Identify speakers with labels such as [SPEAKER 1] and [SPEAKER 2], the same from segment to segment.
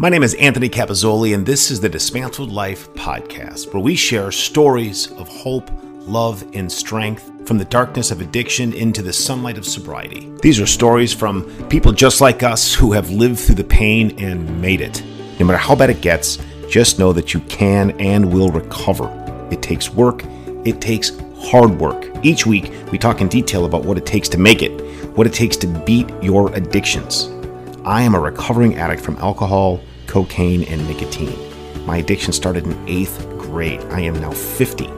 [SPEAKER 1] My name is Anthony Capazzoli, and this is the Dismantled Life podcast, where we share stories of hope, love, and strength from the darkness of addiction into the sunlight of sobriety. These are stories from people just like us who have lived through the pain and made it. No matter how bad it gets, just know that you can and will recover. It takes work, it takes hard work. Each week, we talk in detail about what it takes to make it, what it takes to beat your addictions. I am a recovering addict from alcohol cocaine, and nicotine. My addiction started in eighth grade. I am now 50.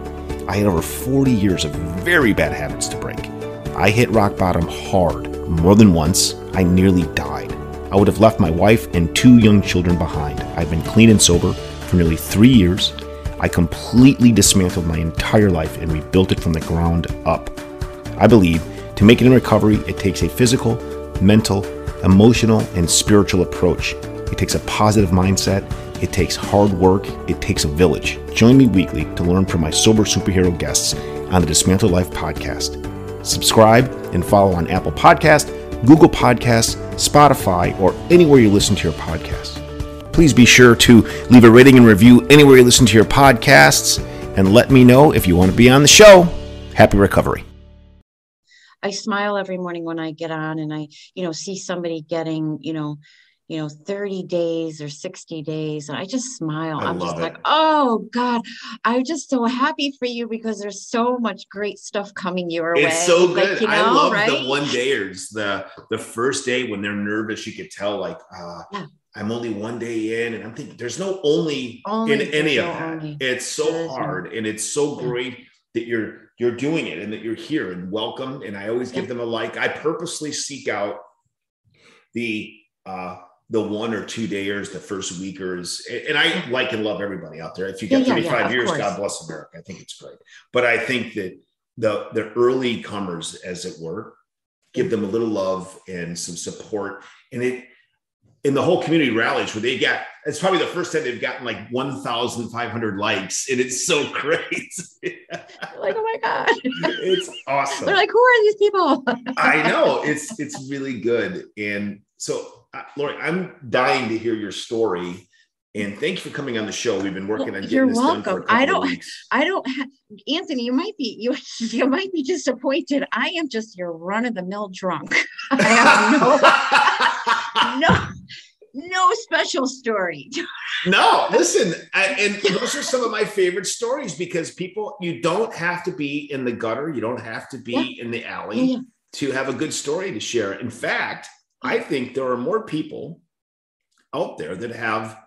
[SPEAKER 1] I had over 40 years of very bad habits to break. I hit rock bottom hard. More than once, I nearly died. I would have left my wife and two young children behind. I've been clean and sober for nearly three years. I completely dismantled my entire life and rebuilt it from the ground up. I believe to make it in recovery, it takes a physical, mental, emotional, and spiritual approach. It takes a positive mindset. It takes hard work. It takes a village. Join me weekly to learn from my sober superhero guests on the Dismantle Life podcast. Subscribe and follow on Apple Podcast, Google Podcasts, Spotify, or anywhere you listen to your podcasts. Please be sure to leave a rating and review anywhere you listen to your podcasts and let me know if you want to be on the show. Happy recovery.
[SPEAKER 2] I smile every morning when I get on and I, you know, see somebody getting, you know, you know 30 days or 60 days and i just smile I am just it. like oh god i'm just so happy for you because there's so much great stuff coming your
[SPEAKER 1] it's
[SPEAKER 2] way
[SPEAKER 1] it's so good like, you know, i love right? the one dayers the the first day when they're nervous you could tell like uh yeah. I'm only one day in, and I'm thinking there's no only, only in any of that. Only. It's so hard, and it's so great that you're you're doing it and that you're here and welcome. And I always give them a like. I purposely seek out the uh, the one or two dayers, the first weekers, and I like and love everybody out there. If you got yeah, 35 yeah, years, course. God bless America. I think it's great. But I think that the the early comers, as it were, give them a little love and some support. And it in the whole community rallies where they got it's probably the first time they've gotten like 1,500 likes, and it's so great.
[SPEAKER 2] like, oh my god,
[SPEAKER 1] it's awesome.
[SPEAKER 2] They're like, who are these people?
[SPEAKER 1] I know it's it's really good, and so Lori, I'm dying to hear your story. And thank you for coming on the show. We've been working well, on getting you're this welcome. done for
[SPEAKER 2] I don't, I don't, Anthony, you might be, you, you might be disappointed. I am just your run of the mill drunk. I have no, no, no special story.
[SPEAKER 1] no, listen, I, and those are some of my favorite stories because people, you don't have to be in the gutter, you don't have to be yeah. in the alley yeah. to have a good story to share. In fact, I think there are more people out there that have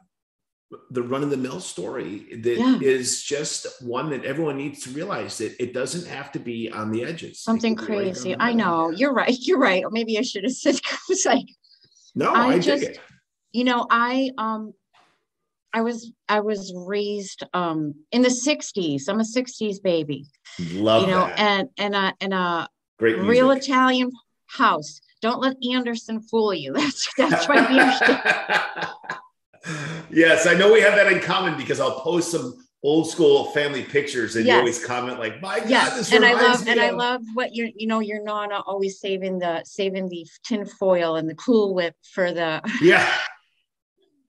[SPEAKER 1] the run of the mill story that yeah. is just one that everyone needs to realize that it doesn't have to be on the edges.
[SPEAKER 2] Something crazy. Right I know. You're right. You're right. Or maybe I should have said like
[SPEAKER 1] no, I, I just, it.
[SPEAKER 2] You know, I um I was I was raised um in the 60s. I'm a 60s baby.
[SPEAKER 1] Love
[SPEAKER 2] you know,
[SPEAKER 1] that.
[SPEAKER 2] and and a and a
[SPEAKER 1] great
[SPEAKER 2] music. real Italian house don't let Anderson fool you. That's that's right.
[SPEAKER 1] yes, I know we have that in common because I'll post some old school family pictures and yes. you always comment like my god yes.
[SPEAKER 2] and i love and of... i love what you're you know you're not always saving the saving the tin foil and the cool whip for the
[SPEAKER 1] yeah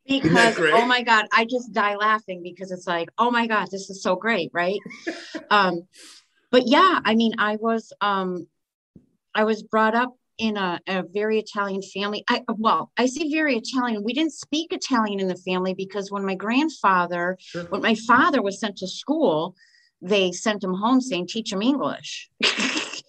[SPEAKER 2] because oh my god i just die laughing because it's like oh my god this is so great right um but yeah i mean i was um i was brought up in a, a, very Italian family. I well, I say very Italian. We didn't speak Italian in the family because when my grandfather, sure. when my father was sent to school, they sent him home saying, "Teach him English."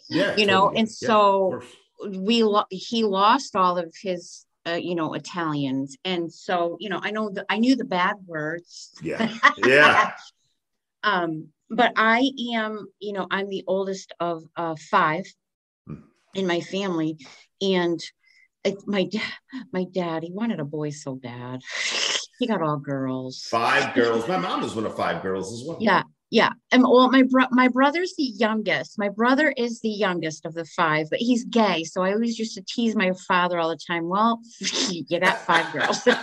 [SPEAKER 2] yeah, you know, and yeah, so we lo- he lost all of his. Uh, you know Italians, and so you know I know the I knew the bad words.
[SPEAKER 1] Yeah, yeah.
[SPEAKER 2] um, but I am, you know, I'm the oldest of uh, five in my family. And my my dad he wanted a boy so bad. He got all girls.
[SPEAKER 1] Five girls. My mom was one of five girls as well.
[SPEAKER 2] Yeah yeah. And well my bro- my brother's the youngest. My brother is the youngest of the five but he's gay. So i always used to tease my father all the time. Well you got five girls.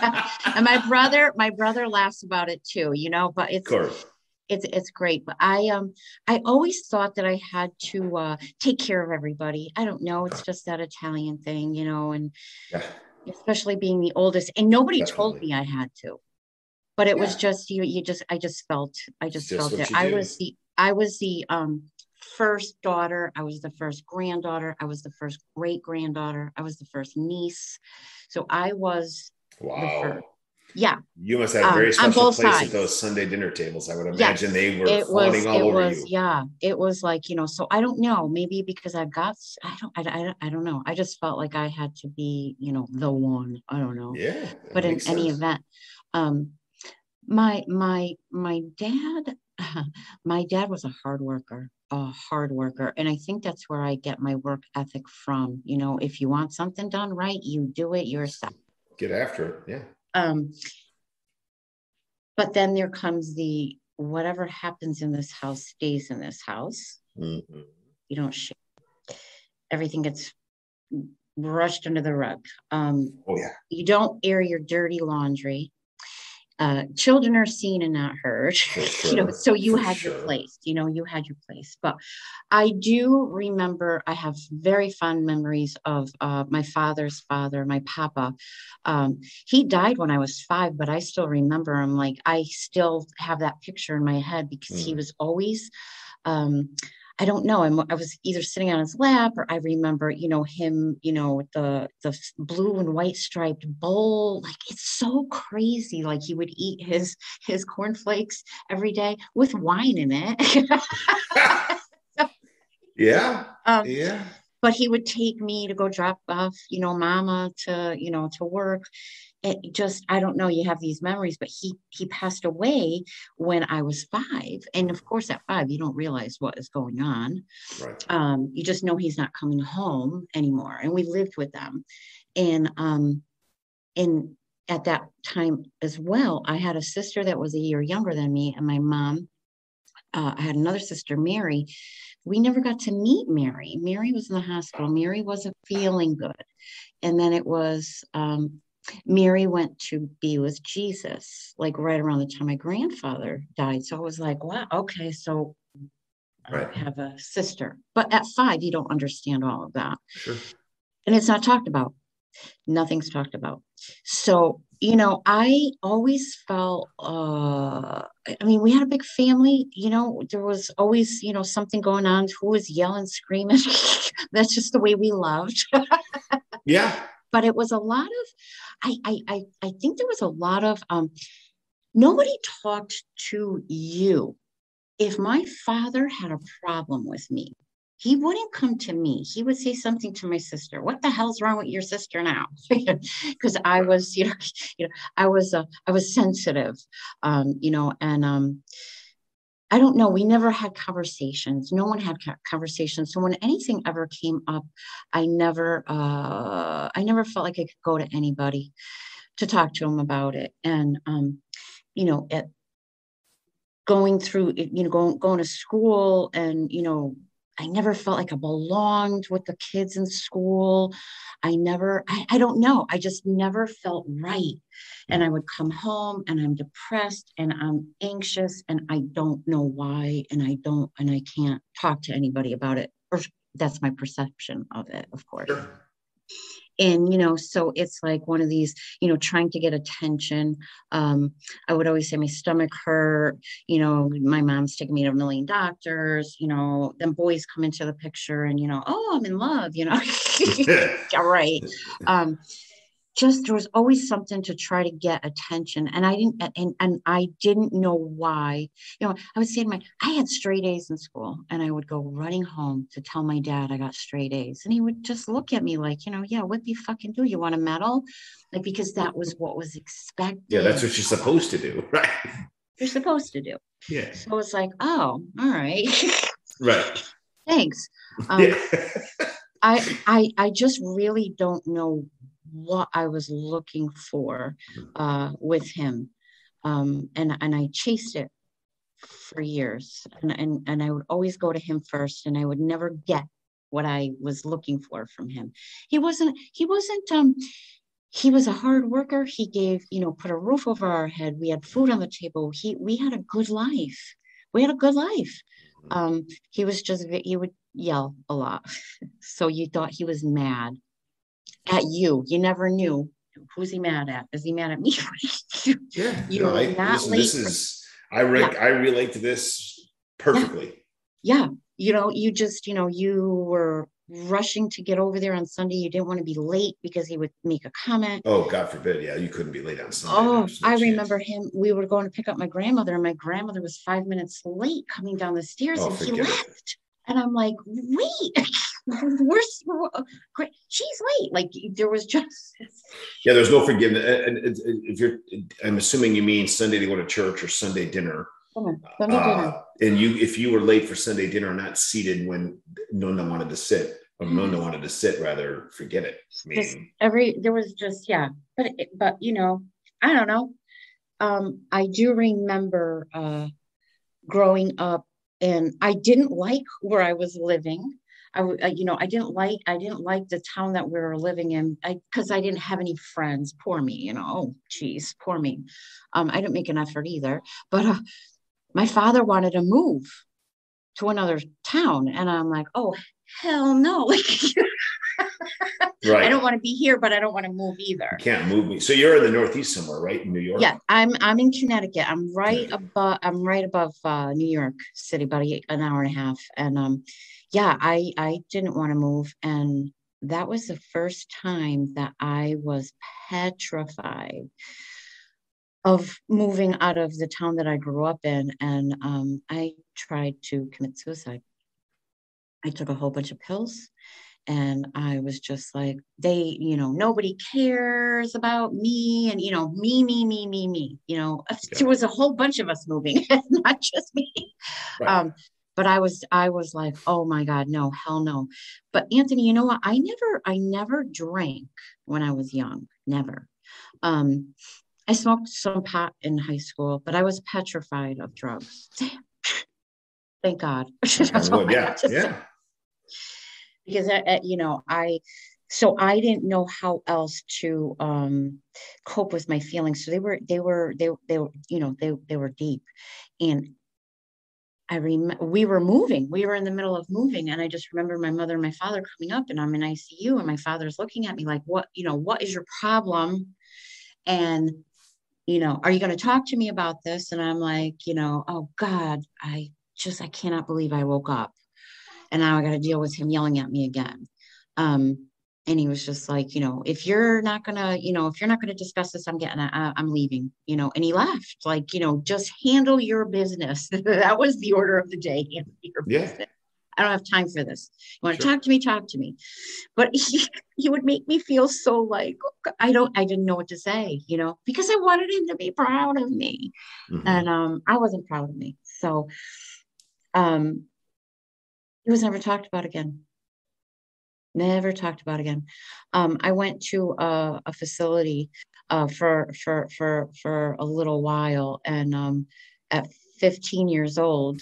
[SPEAKER 2] And my brother my brother laughs about it too you know but it's it's it's great but i um i always thought that i had to uh take care of everybody i don't know it's just that italian thing you know and
[SPEAKER 1] yeah.
[SPEAKER 2] especially being the oldest. And nobody Definitely. told me I had to, but it yeah. was just you. You just I just felt I just, just felt it. I was the I was the um first daughter. I was the first granddaughter. I was the first great granddaughter. I was the first niece. So I was
[SPEAKER 1] wow.
[SPEAKER 2] Yeah.
[SPEAKER 1] You must have a very um, special place sides. at those Sunday dinner tables. I would imagine yes, they were it was, all
[SPEAKER 2] it
[SPEAKER 1] over
[SPEAKER 2] was,
[SPEAKER 1] you.
[SPEAKER 2] Yeah. It was like, you know, so I don't know, maybe because I've got, I don't, I, I, I don't know. I just felt like I had to be, you know, the one, I don't know.
[SPEAKER 1] Yeah.
[SPEAKER 2] But in sense. any event, um, my, my, my dad, my dad was a hard worker a hard worker and i think that's where i get my work ethic from you know if you want something done right you do it yourself
[SPEAKER 1] get after it yeah
[SPEAKER 2] um, but then there comes the whatever happens in this house stays in this house. Mm-hmm. You don't share. Everything gets brushed under the rug. Um,
[SPEAKER 1] oh yeah.
[SPEAKER 2] You don't air your dirty laundry uh, children are seen and not heard sure. you know so you had sure. your place you know you had your place but i do remember i have very fond memories of uh, my father's father my papa um, he died when i was five but i still remember him like i still have that picture in my head because mm. he was always um, I don't know. I'm, I was either sitting on his lap, or I remember, you know, him, you know, with the the blue and white striped bowl. Like it's so crazy. Like he would eat his his cornflakes every day with wine in it.
[SPEAKER 1] yeah. Um, yeah
[SPEAKER 2] but he would take me to go drop off you know mama to you know to work. It just i don't know you have these memories but he he passed away when i was five. And of course at five you don't realize what is going on. Right. um, you just know he's not coming home anymore. And we lived with them. And um and at that time as well i had a sister that was a year younger than me and my mom uh, i had another sister mary we never got to meet Mary. Mary was in the hospital. Mary wasn't feeling good. And then it was um, Mary went to be with Jesus, like right around the time my grandfather died. So I was like, wow, okay, so right. I have a sister. But at five, you don't understand all of that. Sure. And it's not talked about. Nothing's talked about. So you know, I always felt, uh, I mean, we had a big family, you know, there was always, you know, something going on. Who was yelling, screaming? That's just the way we loved.
[SPEAKER 1] yeah.
[SPEAKER 2] But it was a lot of, I, I, I, I think there was a lot of, um, nobody talked to you. If my father had a problem with me, he wouldn't come to me. He would say something to my sister. What the hell's wrong with your sister now? Because I was, you know, you know, I was, uh, I was sensitive, um, you know, and um, I don't know. We never had conversations. No one had conversations. So when anything ever came up, I never, uh, I never felt like I could go to anybody to talk to them about it. And, um, you know, at going through, you know, going going to school and you know I never felt like I belonged with the kids in school. I never, I, I, don't know. I just never felt right. And mm. I would come home and I'm depressed and I'm anxious and I don't know why. And I don't, and I can't talk to anybody about it. Or that's my perception of it, of course. Sure and you know so it's like one of these you know trying to get attention. Um i would always say my stomach hurt you know my mom's taking me to a million doctors you know then boys come into the picture and you know oh i'm in love you know. All right. Um just there was always something to try to get attention and i didn't and, and i didn't know why. You know i would say to my i had straight a's in school and i would go running home to tell my dad i got straight a's and he would just look at me like you know yeah what do you fucking do? You want a medal? Like because that was what was expected.
[SPEAKER 1] Yeah that's what you're supposed to do right?
[SPEAKER 2] You're supposed to do.
[SPEAKER 1] Yeah.
[SPEAKER 2] So it's like oh all right.
[SPEAKER 1] Right.
[SPEAKER 2] Thanks. Um, yeah. I, I I just really don't know what I was looking for uh, with him. Um, and, and I chased it for years. And, and, and I would always go to him first, and I would never get what I was looking for from him. He wasn't, he wasn't, um, he was a hard worker. He gave, you know, put a roof over our head. We had food on the table. He, we had a good life. We had a good life. Um, he was just, he would yell a lot. so you thought he was mad at you. You never knew who's he mad at? Is he mad at me?
[SPEAKER 1] yeah, you no, I, listen, this is I re- yeah. I relate to this perfectly.
[SPEAKER 2] Yeah. yeah, you know, you just you know you were rushing to get over there on Sunday. You didn't want to be late because he would make a comment.
[SPEAKER 1] Oh, God forbid. Yeah, you couldn't be late on Sunday.
[SPEAKER 2] Oh, no I chance. remember him. We were going to pick up my grandmother, and my grandmother was five minutes late coming down the stairs, oh, and he left. It. And I'm like, wait, we're, we're she's late. Like there was just
[SPEAKER 1] yeah, there's no forgiveness. And if you're, I'm assuming you mean Sunday to go to church or Sunday dinner. Sunday uh, dinner. And you, if you were late for Sunday dinner, not seated when Nona wanted to sit, or mm-hmm. Nona wanted to sit, rather forget it.
[SPEAKER 2] I mean, just every there was just yeah, but but you know, I don't know. Um, I do remember uh, growing up, and I didn't like where I was living. I, uh, you know, I didn't like, I didn't like the town that we were living in, because I, I, didn't have any friends. Poor me, you know. Oh, geez, poor me. Um, I didn't make an effort either. But uh, my father wanted to move to another town and i'm like oh hell no like right. i don't want to be here but i don't want to move either.
[SPEAKER 1] You can't move me. So you're in the northeast somewhere right in new york?
[SPEAKER 2] Yeah i'm i'm in connecticut. I'm right above i'm right above uh, new york city about an hour and a half. And um yeah i i didn't want to move. And that was the first time that i was petrified of moving out of the town that I grew up in. And um, I tried to commit suicide. I took a whole bunch of pills and I was just like, they, you know, nobody cares about me and, you know, me, me, me, me, me, you know, yeah. there was a whole bunch of us moving, not just me. Right. Um, but I was, I was like, oh my God, no, hell no. But Anthony, you know what? I never, I never drank when I was young, never. Um, I smoked some pot in high school, but I was petrified of drugs. Thank God.
[SPEAKER 1] well, yeah, yeah.
[SPEAKER 2] Because I, you know, I so I didn't know how else to um, cope with my feelings. So they were, they were, they, they were, you know, they they were deep, and I remember we were moving. We were in the middle of moving, and I just remember my mother and my father coming up, and I'm in ICU, and my father's looking at me like, "What, you know, what is your problem?" And you know, are you going to talk to me about this? And I'm like, you know, oh God, I just, I cannot believe I woke up and now I got to deal with him yelling at me again. Um, and he was just like, you know, if you're not gonna, you know, if you're not gonna discuss this, I'm getting, I, I'm leaving, you know. And he left, like, you know, just handle your business. that was the order of the day. Handle your yeah. business. I don't have time for this. You want to sure. talk to me? Talk to me. But he, he would make me feel so like I don't I didn't know what to say, you know, because I wanted him to be proud of me. Mm-hmm. And um I wasn't proud of me. So um it was never talked about again. Never talked about again. Um, I went to a, a facility uh, for for for for a little while, and um, at 15 years old,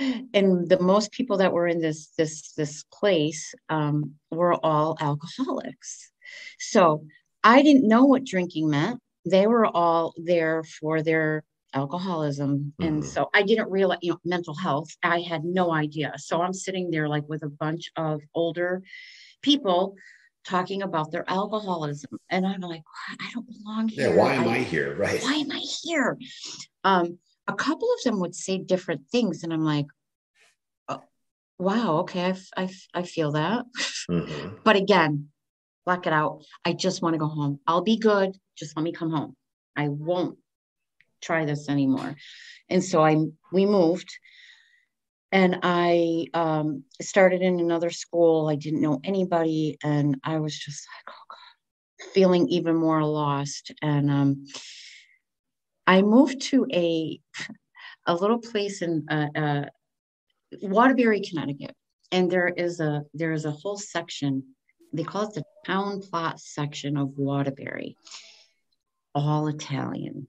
[SPEAKER 2] and the most people that were in this this this place um, were all alcoholics so i didn't know what drinking meant they were all there for their alcoholism mm-hmm. and so i didn't realize you know mental health i had no idea. So i'm sitting there like with a bunch of older people talking about their alcoholism and i'm like i don't belong here.
[SPEAKER 1] yeah why am I, I here? Right.
[SPEAKER 2] why am i here? Um a couple of them would say different things and i'm like oh, wow okay I, I, I feel that. Mm-hmm. but again black it out i just want to go home. I'll be good just let me come home. I won't try this anymore. And so i we moved. And i um, started in another school. I didn't know anybody. And i was just like oh god feeling even more lost. And um, I moved to a a little place in uh, uh, Waterbury, Connecticut, and there is a there is a whole section. They call it the town plot section of Waterbury, all Italian.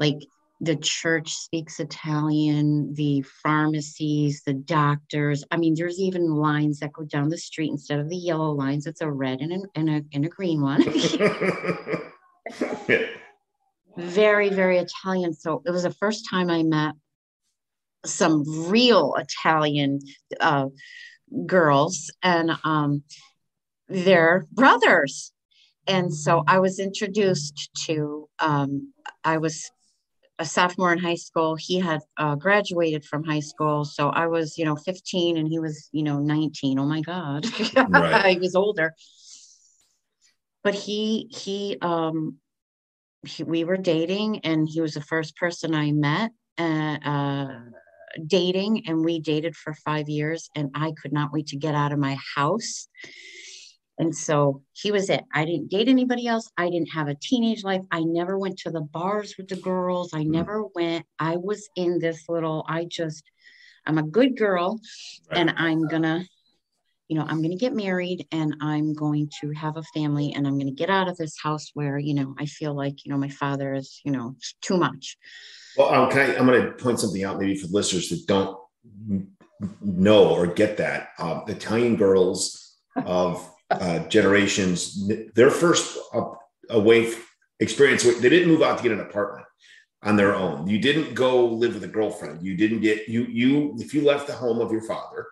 [SPEAKER 2] Like the church speaks Italian, the pharmacies, the doctors. I mean, there's even lines that go down the street instead of the yellow lines. It's a red and a, and a, and a green one. yeah. very, very Italian. So it was the first time I met some real Italian uh, girls, and um, they're brothers. and so I was introduced to. Um, I was a sophomore in high school. He had uh, graduated from high school, so I was, you know, 15, and he was, you know, 19. Oh my God, right. he was older. But he he um he, we were dating, and he was the first person I met. Uh, uh, dating and we dated for five years and i could not wait to get out of my house and so he was it. I didn't date anybody else. I didn't have a teenage life. I never went to the bars with the girls. I mm. never went. I was in this little, I just, I'm a good girl right. and I'm gonna, you know, I'm gonna get married and I'm going to have a family and I'm gonna get out of this house where, you know, I feel like, you know, my father is, you know, too much.
[SPEAKER 1] Well, um, can I, I'm gonna point something out maybe for listeners that don't know or get that. Um, Italian girls of uh, generations, their first away experience, they didn't move out to get an apartment on their own. You didn't go live with a girlfriend. You didn't get you you if you left the home of your father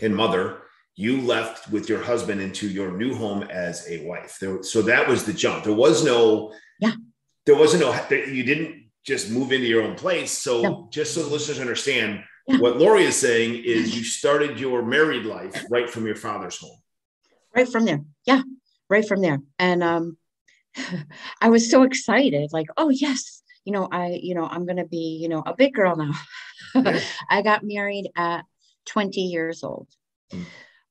[SPEAKER 1] and mother, you left with your husband into your new home as a wife. There, so that was the jump. There was no
[SPEAKER 2] yeah.
[SPEAKER 1] There wasn't no you didn't just move into your own place. So no. just so the listeners understand, yeah. what Lori is saying is you started your married life right from your father's home
[SPEAKER 2] right from there. Yeah, right from there. And um, I was so excited, like, oh yes, you know, I, you know, I'm gonna be, you know, a big girl now. I got married at 20 years old. Mm.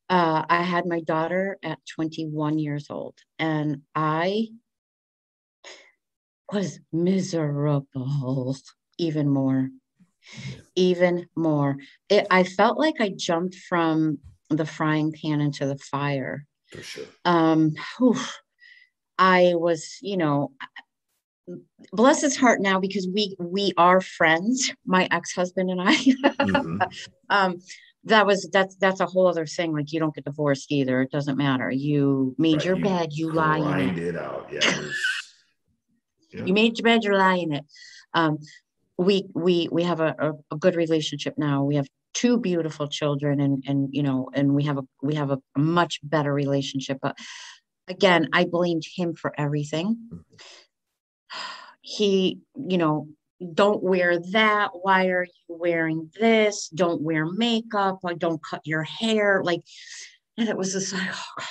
[SPEAKER 2] Uh, I had my daughter at 21 years old, and I was miserable even more even more it, i felt like i jumped from the frying pan into the fire.
[SPEAKER 1] For sure.
[SPEAKER 2] Um, whew, I was, you know, bless his heart now because we we are friends, my ex-husband and I. mm-hmm. um, that was that's that's a whole other thing. Like you don't get divorced either. It doesn't matter. You made right. your you bed, you lie in it.
[SPEAKER 1] it out. Yeah.
[SPEAKER 2] yeah. You made your bed, you're lying it. Um, we we we have a, a, good relationship now. We have two beautiful children and and you know and we have a we have a, much better relationship but again i blamed him for everything. He you know don't wear that. Why are you wearing this? Don't wear makeup. Like don't cut your hair. Like and it was just like oh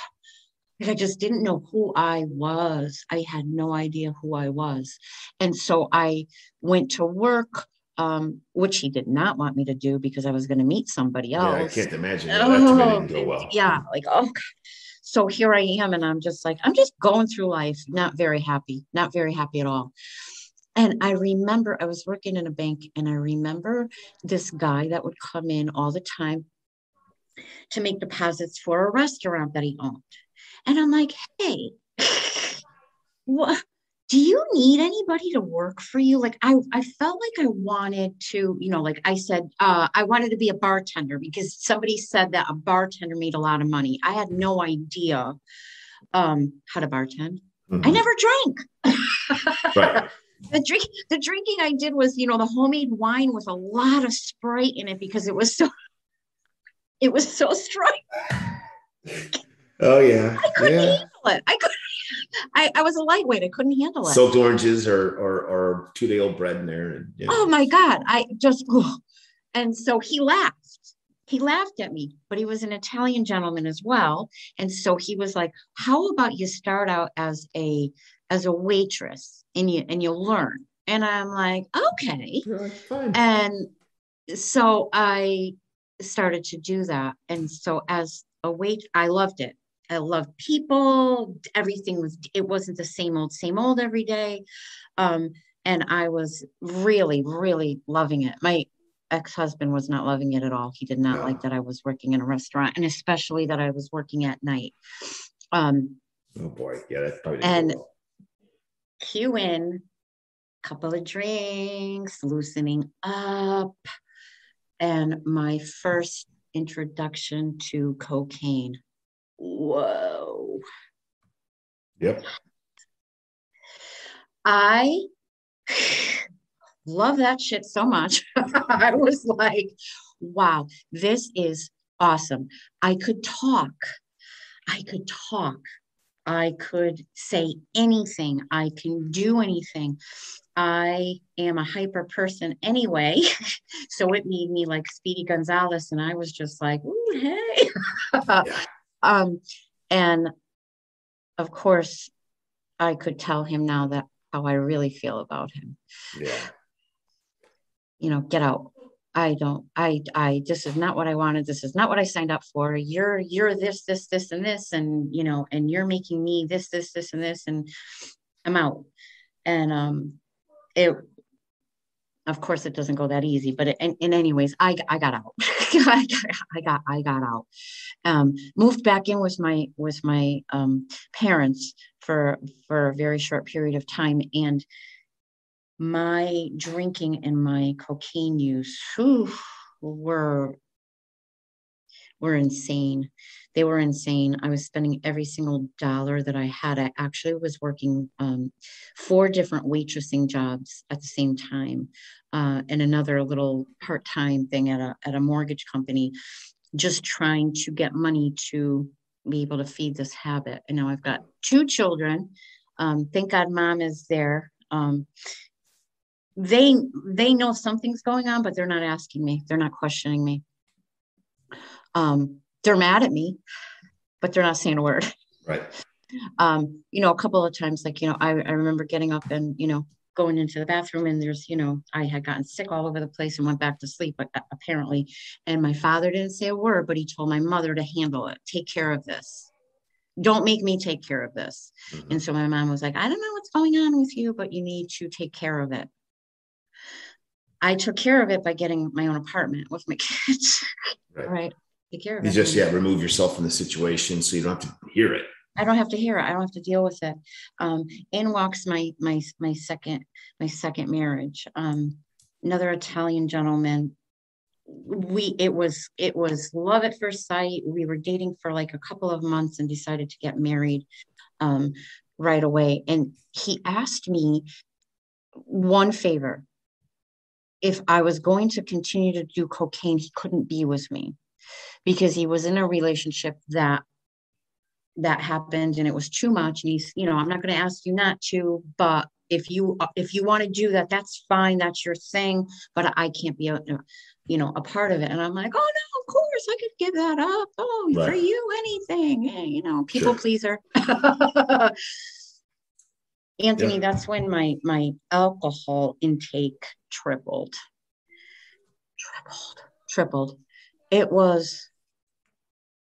[SPEAKER 2] I just didn't know who I was. I had no idea who I was. And so I went to work um, which he did not want me to do because I was going to meet somebody else.
[SPEAKER 1] Yeah, I can't imagine. Oh, that didn't well.
[SPEAKER 2] Yeah, like oh. So here I am, and I'm just like I'm just going through life, not very happy, not very happy at all. And I remember I was working in a bank, and I remember this guy that would come in all the time to make deposits for a restaurant that he owned. And I'm like, hey, what? do you need anybody to work for you like i i felt like i wanted to you know like i said uh, i wanted to be a bartender because somebody said that a bartender made a lot of money i had no idea um how to bartend mm-hmm. i never drank right. the drink the drinking i did was you know the homemade wine with a lot of sprite in it because it was so it was so strong
[SPEAKER 1] oh yeah
[SPEAKER 2] i couldn't
[SPEAKER 1] yeah.
[SPEAKER 2] handle it i couldn't I, I was a lightweight. I couldn't handle it.
[SPEAKER 1] Soaked oranges or or, or two day old bread in there. And,
[SPEAKER 2] you know. Oh my God. I just, and so he laughed. He laughed at me, but he was an Italian gentleman as well. And so he was like, how about you start out as a, as a waitress and you, and you'll learn. And I'm like, okay. and so I started to do that. And so as a wait, I loved it. I loved people. Everything was, it wasn't the same old, same old every day. Um, and I was really, really loving it. My ex husband was not loving it at all. He did not like that I was working in a restaurant and especially that I was working at night. Um,
[SPEAKER 1] oh boy. Yeah, that's probably
[SPEAKER 2] and well. cue in a couple of drinks, loosening up, and my first introduction to cocaine whoa.
[SPEAKER 1] Yep.
[SPEAKER 2] I love that shit so much. I was like, wow, this is awesome. I could talk. I could talk. I could say anything. I can do anything. I am a hyper person anyway. so it made me like Speedy Gonzalez. And I was just like, ooh, hey. yeah. Um, and of course, I could tell him now that how I really feel about him.
[SPEAKER 1] Yeah.
[SPEAKER 2] You know, get out. I don't, I, I, this is not what I wanted. This is not what I signed up for. You're, you're this, this, this, and this, and, you know, and you're making me this, this, this, and this, and I'm out. And, um, it, of course it doesn't go that easy, but it, in, in anyways, I, I got out. I, got, I got, I got out. Um, moved back in with my, with my, um, parents for, for a very short period of time. And, my drinking and my cocaine use whew, were were insane. They were insane. I was spending every single dollar that I had. I actually was working um, four different waitressing jobs at the same time, uh, and another little part-time thing at a at a mortgage company, just trying to get money to be able to feed this habit. And now I've got two children. Um, thank God, mom is there. Um, they they know something's going on but they're not asking me they're not questioning me um they're mad at me but they're not saying a word
[SPEAKER 1] right
[SPEAKER 2] um you know a couple of times like you know I, I remember getting up and you know going into the bathroom and there's you know i had gotten sick all over the place and went back to sleep apparently and my father didn't say a word but he told my mother to handle it take care of this don't make me take care of this mm-hmm. and so my mom was like i don't know what's going on with you but you need to take care of it I took care of it by getting my own apartment with my kids. Right. right. Take care of
[SPEAKER 1] you it. just yeah, remove yourself from the situation so you don't have to hear it.
[SPEAKER 2] I don't have to hear it. I don't have to deal with it. Um, in walks my my my second my second marriage. Um, another Italian gentleman. We it was it was love at first sight. We were dating for like a couple of months and decided to get married um, right away. And he asked me one favor if I was going to continue to do cocaine, he couldn't be with me because he was in a relationship that that happened and it was too much and he's you know i'm not going to ask you not to but if you if you want to do that that's fine that's your thing but i can't be a you know a part of it and i'm like oh no of course i could give that up oh right. for you anything yeah, you know people sure. pleaser Anthony, yeah. that's when my my alcohol intake tripled. Tripled. Tripled. It was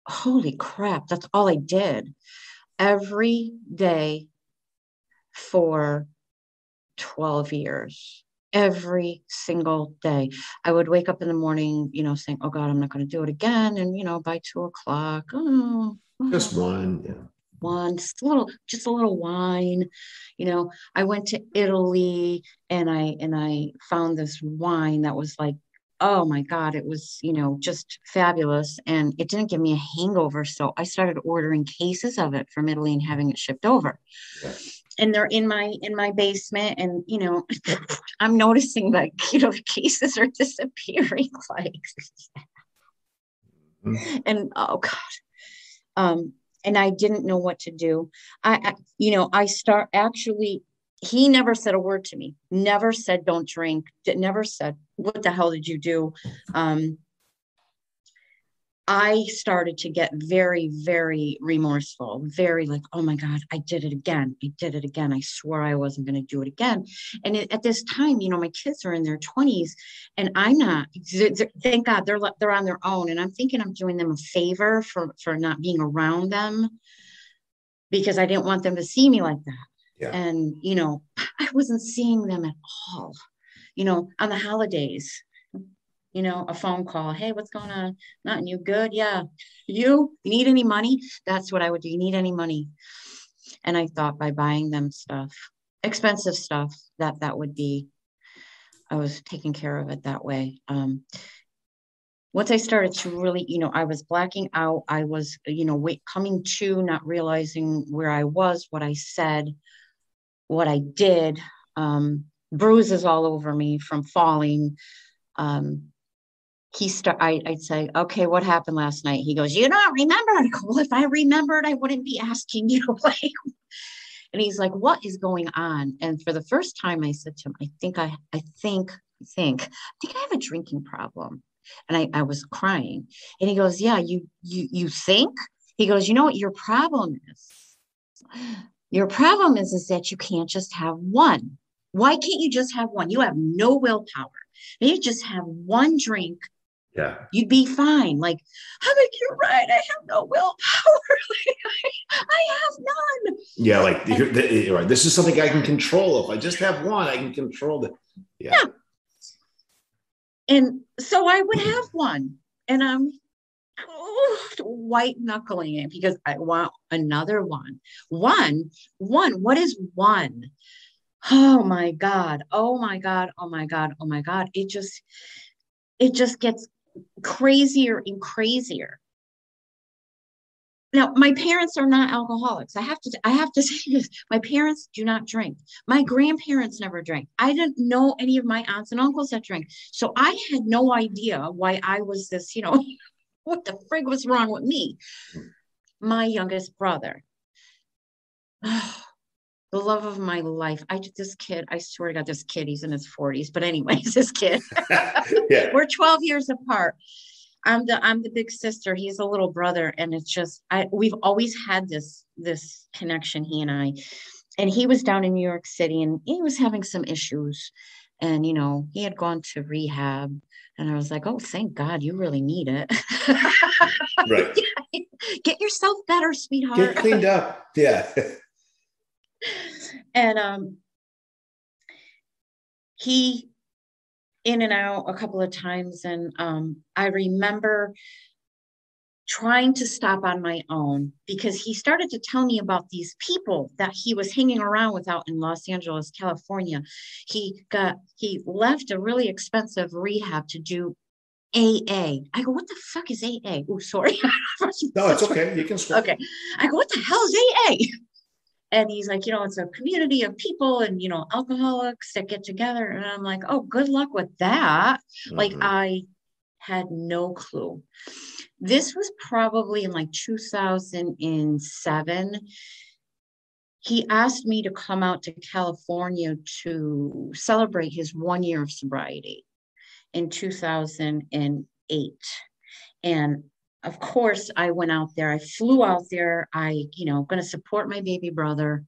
[SPEAKER 2] holy crap, that's all I did. Every day for 12 years. Every single day. I would wake up in the morning, you know, saying, Oh God, I'm not going to do it again. And, you know, by two o'clock, oh, oh
[SPEAKER 1] just oh, one. Yeah
[SPEAKER 2] one, just a little, just a little wine. You know, I went to Italy and I and I found this wine that was like, oh my God, it was, you know, just fabulous. And it didn't give me a hangover. So I started ordering cases of it from Italy and having it shipped over. Yeah. And they're in my in my basement, and you know, I'm noticing like you know the cases are disappearing, like, mm-hmm. and oh god, um, and I didn't know what to do. I, I, you know, I start actually, he never said a word to me, never said, don't drink, never said, what the hell did you do? Um, I started to get very, very remorseful, very like, oh my God, I did it again. I did it again. I swore I wasn't going to do it again. And at this time, you know, my kids are in their 20s and I'm not, thank God they're, they're on their own. And I'm thinking I'm doing them a favor for, for not being around them because I didn't want them to see me like that. Yeah. And, you know, I wasn't seeing them at all, you know, on the holidays you know, a phone call. Hey, what's going on? Nothing. You good? Yeah. You? You need any money? That's what I would do. You need any money? And I thought by buying them stuff, expensive stuff, that that would be, I was taking care of it that way. Um, once I started to really, you know, I was blacking out. I was, you know, wait, coming to, not realizing where I was, what I said, what I did. Um, bruises all over me from falling. Um, he start I, would say, okay, what happened last night? He goes, you don't remember? I go, well, if I remembered, I wouldn't be asking you. like, and he's like, what is going on? And for the first time, I said to him, I think I, I think, I think, I think I have a drinking problem. And I, I was crying. And he goes, yeah, you, you, you think? He goes, you know what your problem is? Your problem is, is that you can't just have one. Why can't you just have one? You have no willpower. If You just have one drink
[SPEAKER 1] yeah
[SPEAKER 2] you'd be fine like i'm like you're right i have no willpower I, I, have none
[SPEAKER 1] yeah like and, right this is something i can control if i just have one i can control it yeah. yeah.
[SPEAKER 2] and so i would have one and i'm white knuckling it because i want another one one one what is one oh my god oh my god oh my god oh my god it just it just gets crazier and crazier. Now, my parents are not alcoholics. I have to I have to say this. My parents do not drink. My grandparents never drank. I didn't know any of my aunts and uncles that drank. So I had no idea why I was this, you know, what the frig was wrong with me. Hmm. My youngest brother. the love of my life. I this kid, I swear to God, this kid, he's in his 40s. But anyways, this kid. yeah. We're 12 years apart. I'm the I'm the big sister. He's a little brother, and it's just I we've always had this this connection, he and I. And he was down in New York City and he was having some issues. And you know, he had gone to rehab. And I was like, oh, thank God, you really need it.
[SPEAKER 1] right.
[SPEAKER 2] Get yourself better, sweetheart.
[SPEAKER 1] Get cleaned up. Yeah
[SPEAKER 2] and um, he in and out a couple of times and um, i remember trying to stop on my own because he started to tell me about these people that he was hanging around with out in Los Angeles, California. He got he left a really expensive rehab to do AA. I go, what the fuck is AA? Oh, sorry.
[SPEAKER 1] no, it's okay. You can. Stop.
[SPEAKER 2] Okay. I go, what the hell is AA? and he's like you know it's a community of people and you know alcoholics that get together and i'm like oh good luck with that mm-hmm. like i had no clue. This was probably in like 2007 he asked me to come out to california to celebrate his one year of sobriety in 2008 and of course i went out there i flew out there i you know going to support my baby brother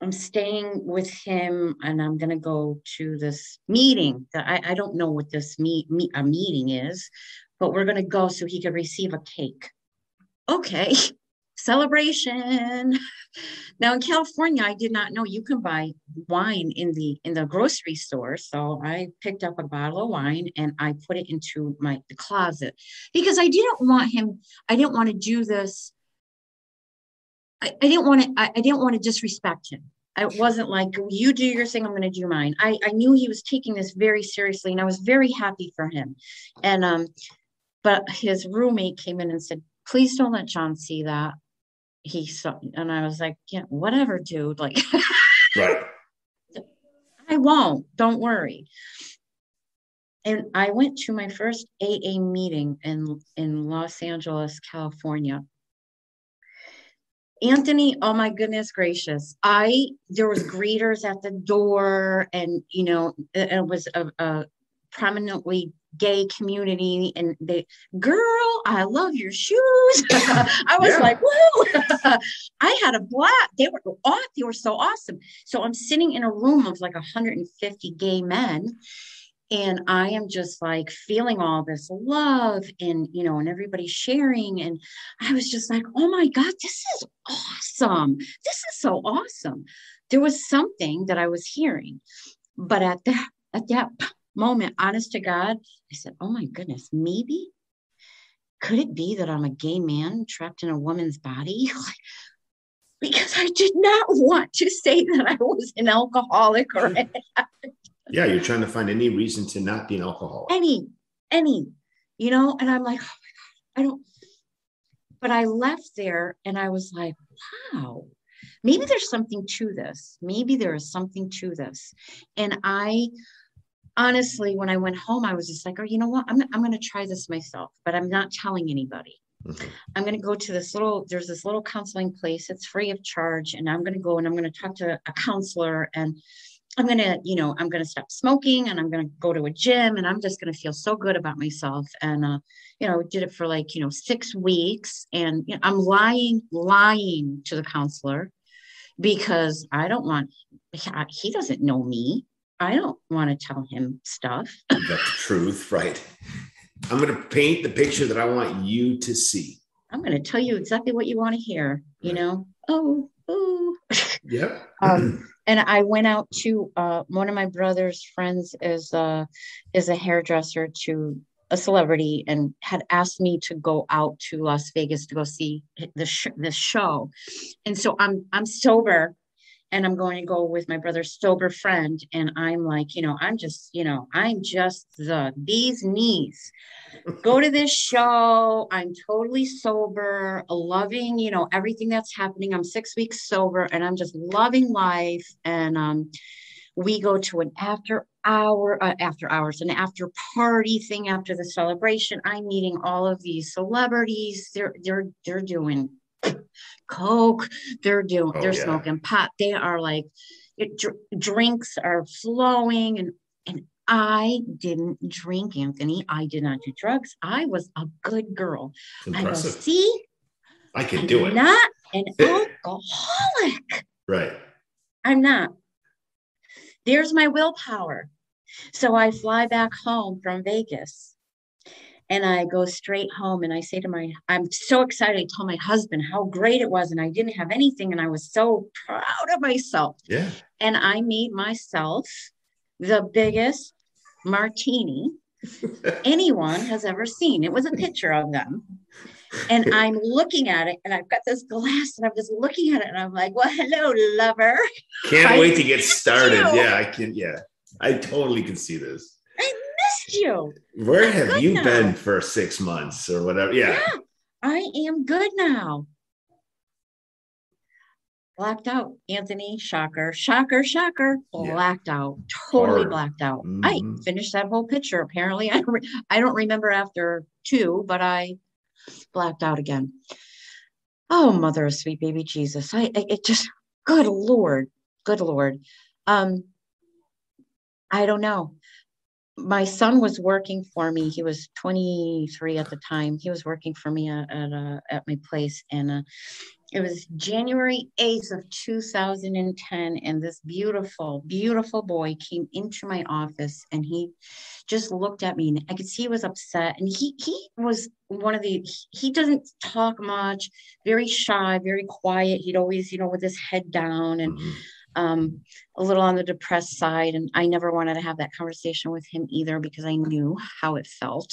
[SPEAKER 2] i'm staying with him and i'm going to go to this meeting. That I, I don't know what this meet, meet a meeting is but we're going to go so he could receive a cake. Okay celebration. Now in california i did not know you can buy wine in the in the grocery store so i picked up a bottle of wine and i put it into my the closet because i didn't want him i didn't want to do this i, I didn't want to I, I didn't want to disrespect him I wasn't like, you do your thing, I'm going to do mine. I, I knew he was taking this very seriously and I was very happy for him. And, um, but his roommate came in and said, please don't let John see that he saw, and I was like, yeah, whatever, dude. Like,
[SPEAKER 1] right.
[SPEAKER 2] I won't. Don't worry. And I went to my first AA meeting in in Los Angeles, California. Anthony, oh my goodness gracious. I there was greeters at the door and you know it, it was a, a prominently gay community and they girl i love your shoes i was yeah. like whoa i had a blast they were off they were so awesome so i'm sitting in a room of like 150 gay men and i am just like feeling all this love and you know and everybody sharing and i was just like oh my god this is awesome. This is so awesome. There was something that i was hearing but at that at that moment, honest to God, I said, oh my goodness, maybe could it be that I'm a gay man trapped in a woman's body? because I did not want to say that I was an alcoholic or
[SPEAKER 1] yeah, you're trying to find any reason to not be an alcoholic.
[SPEAKER 2] Any, any, you know, and I'm like, oh my God, I don't. But I left there and I was like, wow, maybe there's something to this. Maybe there is something to this. And I honestly, when I went home, I was just like, oh, you know what? I'm, I'm going to try this myself, but I'm not telling anybody. Mm-hmm. I'm going to go to this little, there's this little counseling place. It's free of charge. And I'm going to go and I'm going to talk to a counselor and I'm going to, you know, I'm going to stop smoking and I'm going to go to a gym and I'm just going to feel so good about myself. And, uh, you know, did it for like, you know, six weeks. And you know, I'm lying, lying to the counselor because I don't want, he doesn't know me. I don't want to tell him stuff.
[SPEAKER 1] That's the truth, right? I'm going to paint the picture that I want you to see.
[SPEAKER 2] I'm going to tell you exactly what you want to hear, you know? Oh, oh.
[SPEAKER 1] Yep.
[SPEAKER 2] um, and I went out to uh, one of my brother's friends is uh, is a hairdresser to a celebrity and had asked me to go out to Las Vegas to go see the sh- the show, and so I'm I'm sober and I'm going to go with my brother's sober friend. And I'm like, you know, I'm just, you know, I'm just the these knees. go to this show. I'm totally sober, loving, you know, everything that's happening. I'm six weeks sober and I'm just loving life. And um, we go to an after hour, uh, after hours, an after party thing after the celebration. I'm meeting all of these celebrities. They're they're they're doing coke they're doing oh, they're yeah. smoking pot they are like it, dr- drinks are flowing and and I didn't drink, Anthony. I did not do drugs. I was a good girl. I go, see,
[SPEAKER 1] I can I'm do it.
[SPEAKER 2] Not an alcoholic.
[SPEAKER 1] Right.
[SPEAKER 2] I'm not. There's my willpower. So I fly back home from Vegas and I go straight home and I say to my, I'm so excited. I tell my husband how great it was. And I didn't have anything. And I was so proud of myself.
[SPEAKER 1] Yeah.
[SPEAKER 2] And I made myself the biggest martini anyone has ever seen. It was a picture of them. And I'm looking at it and I've got this glass and I'm just looking at it and I'm like, well, hello, lover.
[SPEAKER 1] Can't I wait to get started. You. Yeah, I can. Yeah, I totally can see this
[SPEAKER 2] missed you.
[SPEAKER 1] Where have you now. been for six months or whatever? Yeah. yeah.
[SPEAKER 2] I am good now. Blacked out, Anthony. Shocker, shocker, shocker. Blacked yeah. out. Totally Hard. blacked out. Mm-hmm. I finished that whole picture. Apparently, I don't, re- I don't remember after two, but I blacked out again. Oh, mother of sweet baby Jesus. I, I it just good Lord. Good Lord. Um, I don't know my son was working for me. He was 23 at the time. He was working for me at at, uh, at my place, and uh, it was January 8th of 2010. And this beautiful, beautiful boy came into my office, and he just looked at me, and I could see he was upset. And he he was one of the he doesn't talk much, very shy, very quiet. He'd always, you know, with his head down and. Mm-hmm um, a little on the depressed side. And I never wanted to have that conversation with him either because I knew how it felt.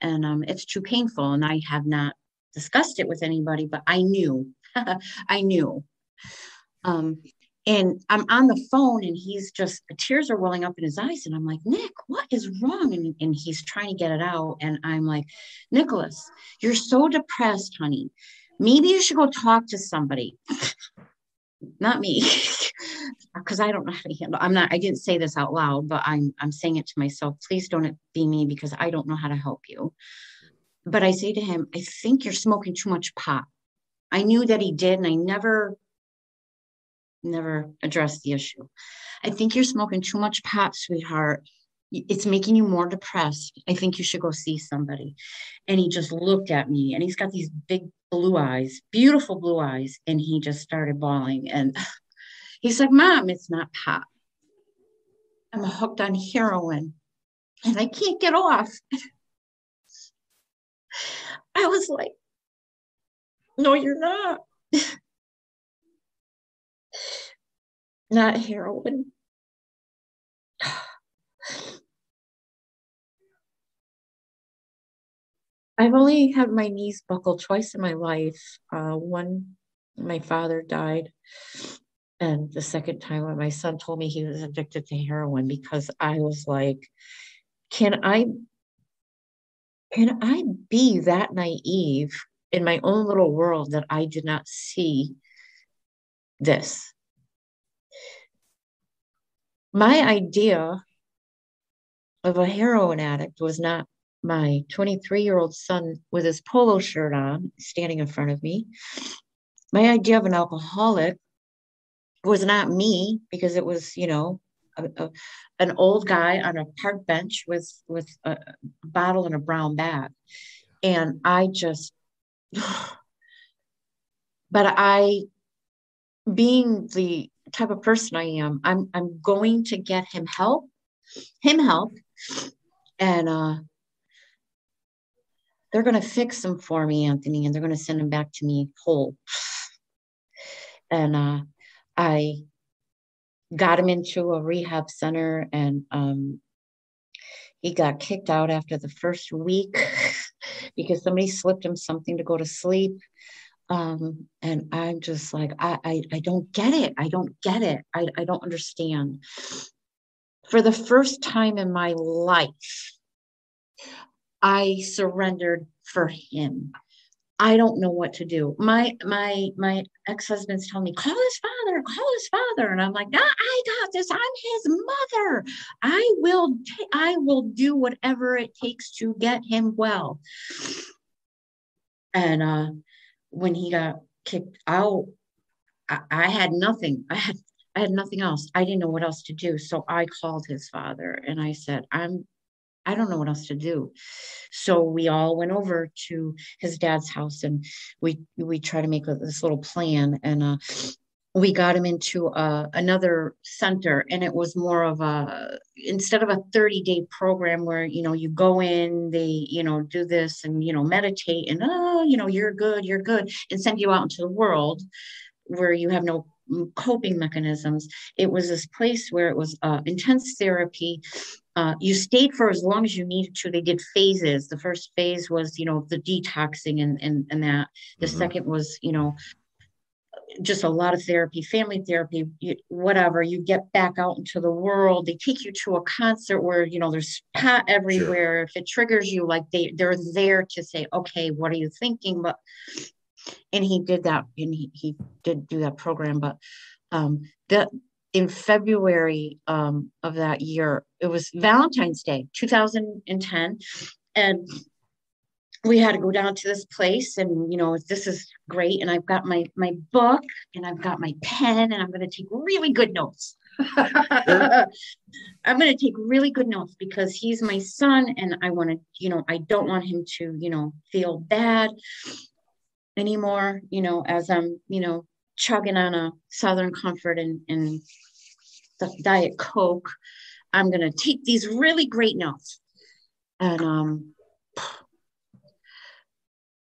[SPEAKER 2] And um, it's too painful. And I have not discussed it with anybody, but I knew, I knew. Um, and I'm on the phone and he's just tears are welling up in his eyes. And I'm like, Nick, what is wrong? And, and he's trying to get it out. And I'm like, Nicholas, you're so depressed, honey. Maybe you should go talk to somebody. not me because i don't know how to handle i'm not i didn't say this out loud but i'm i'm saying it to myself please don't be me because i don't know how to help you but i say to him i think you're smoking too much pot i knew that he did and i never never addressed the issue i think you're smoking too much pot sweetheart it's making you more depressed. I think you should go see somebody. And he just looked at me and he's got these big blue eyes, beautiful blue eyes. And he just started bawling. And he's like, Mom, it's not pop. I'm hooked on heroin and I can't get off. I was like, No, you're not. not heroin. I've only had my knees buckled twice in my life. Uh, one, my father died, and the second time when my son told me he was addicted to heroin because I was like, can I can I be that naive in my own little world that I did not see this? My idea of a heroin addict was not my 23 year old son with his polo shirt on, standing in front of me. My idea of an alcoholic was not me because it was, you know, a, a, an old guy on a park bench with with a bottle and a brown bag, and I just, but I, being the type of person I am, I'm I'm going to get him help, him help, and uh, they're going to fix him for me, Anthony, and they're going to send him back to me whole. And uh, I got him into a rehab center, and um, he got kicked out after the first week because somebody slipped him something to go to sleep. Um, and I'm just like, I, I, I don't get it. I don't get it. I, I don't understand. For the first time in my life, I surrendered for him. I don't know what to do. My my my ex-husband's telling me, call his father, call his father. And I'm like, nah, I got this. I'm his mother. I will t- I will do whatever it takes to get him well. And uh when he got kicked out, I, I had nothing. I had I had nothing else. I didn't know what else to do. So I called his father and I said, I'm I don't know what else to do. So we all went over to his dad's house and we we tried to make this little plan and uh, we got him into uh, another center and it was more of a instead of a 30 day program where you know you go in they you know do this and you know meditate and oh you know you're good you're good and send you out into the world where you have no coping mechanisms it was this place where it was uh, intense therapy uh, you stayed for as long as you needed to. They did phases. The first phase was, you know, the detoxing and and, and that. The mm-hmm. second was, you know, just a lot of therapy, family therapy, whatever. You get back out into the world. They take you to a concert where you know there's pot everywhere. Sure. If it triggers you, like they they're there to say, okay, what are you thinking? But and he did that, and he he did do that program. But um, the in February um, of that year. It was Valentine's Day, 2010. And we had to go down to this place and you know this is great and i've got my my book and i've got my pen and i'm going to take really good notes i'm going to take really good notes because he's my son and i want to you know i don't want him to you know feel bad anymore you know as i'm you know chugging on a southern comfort and and the diet coke i'm going to take these really great notes. And um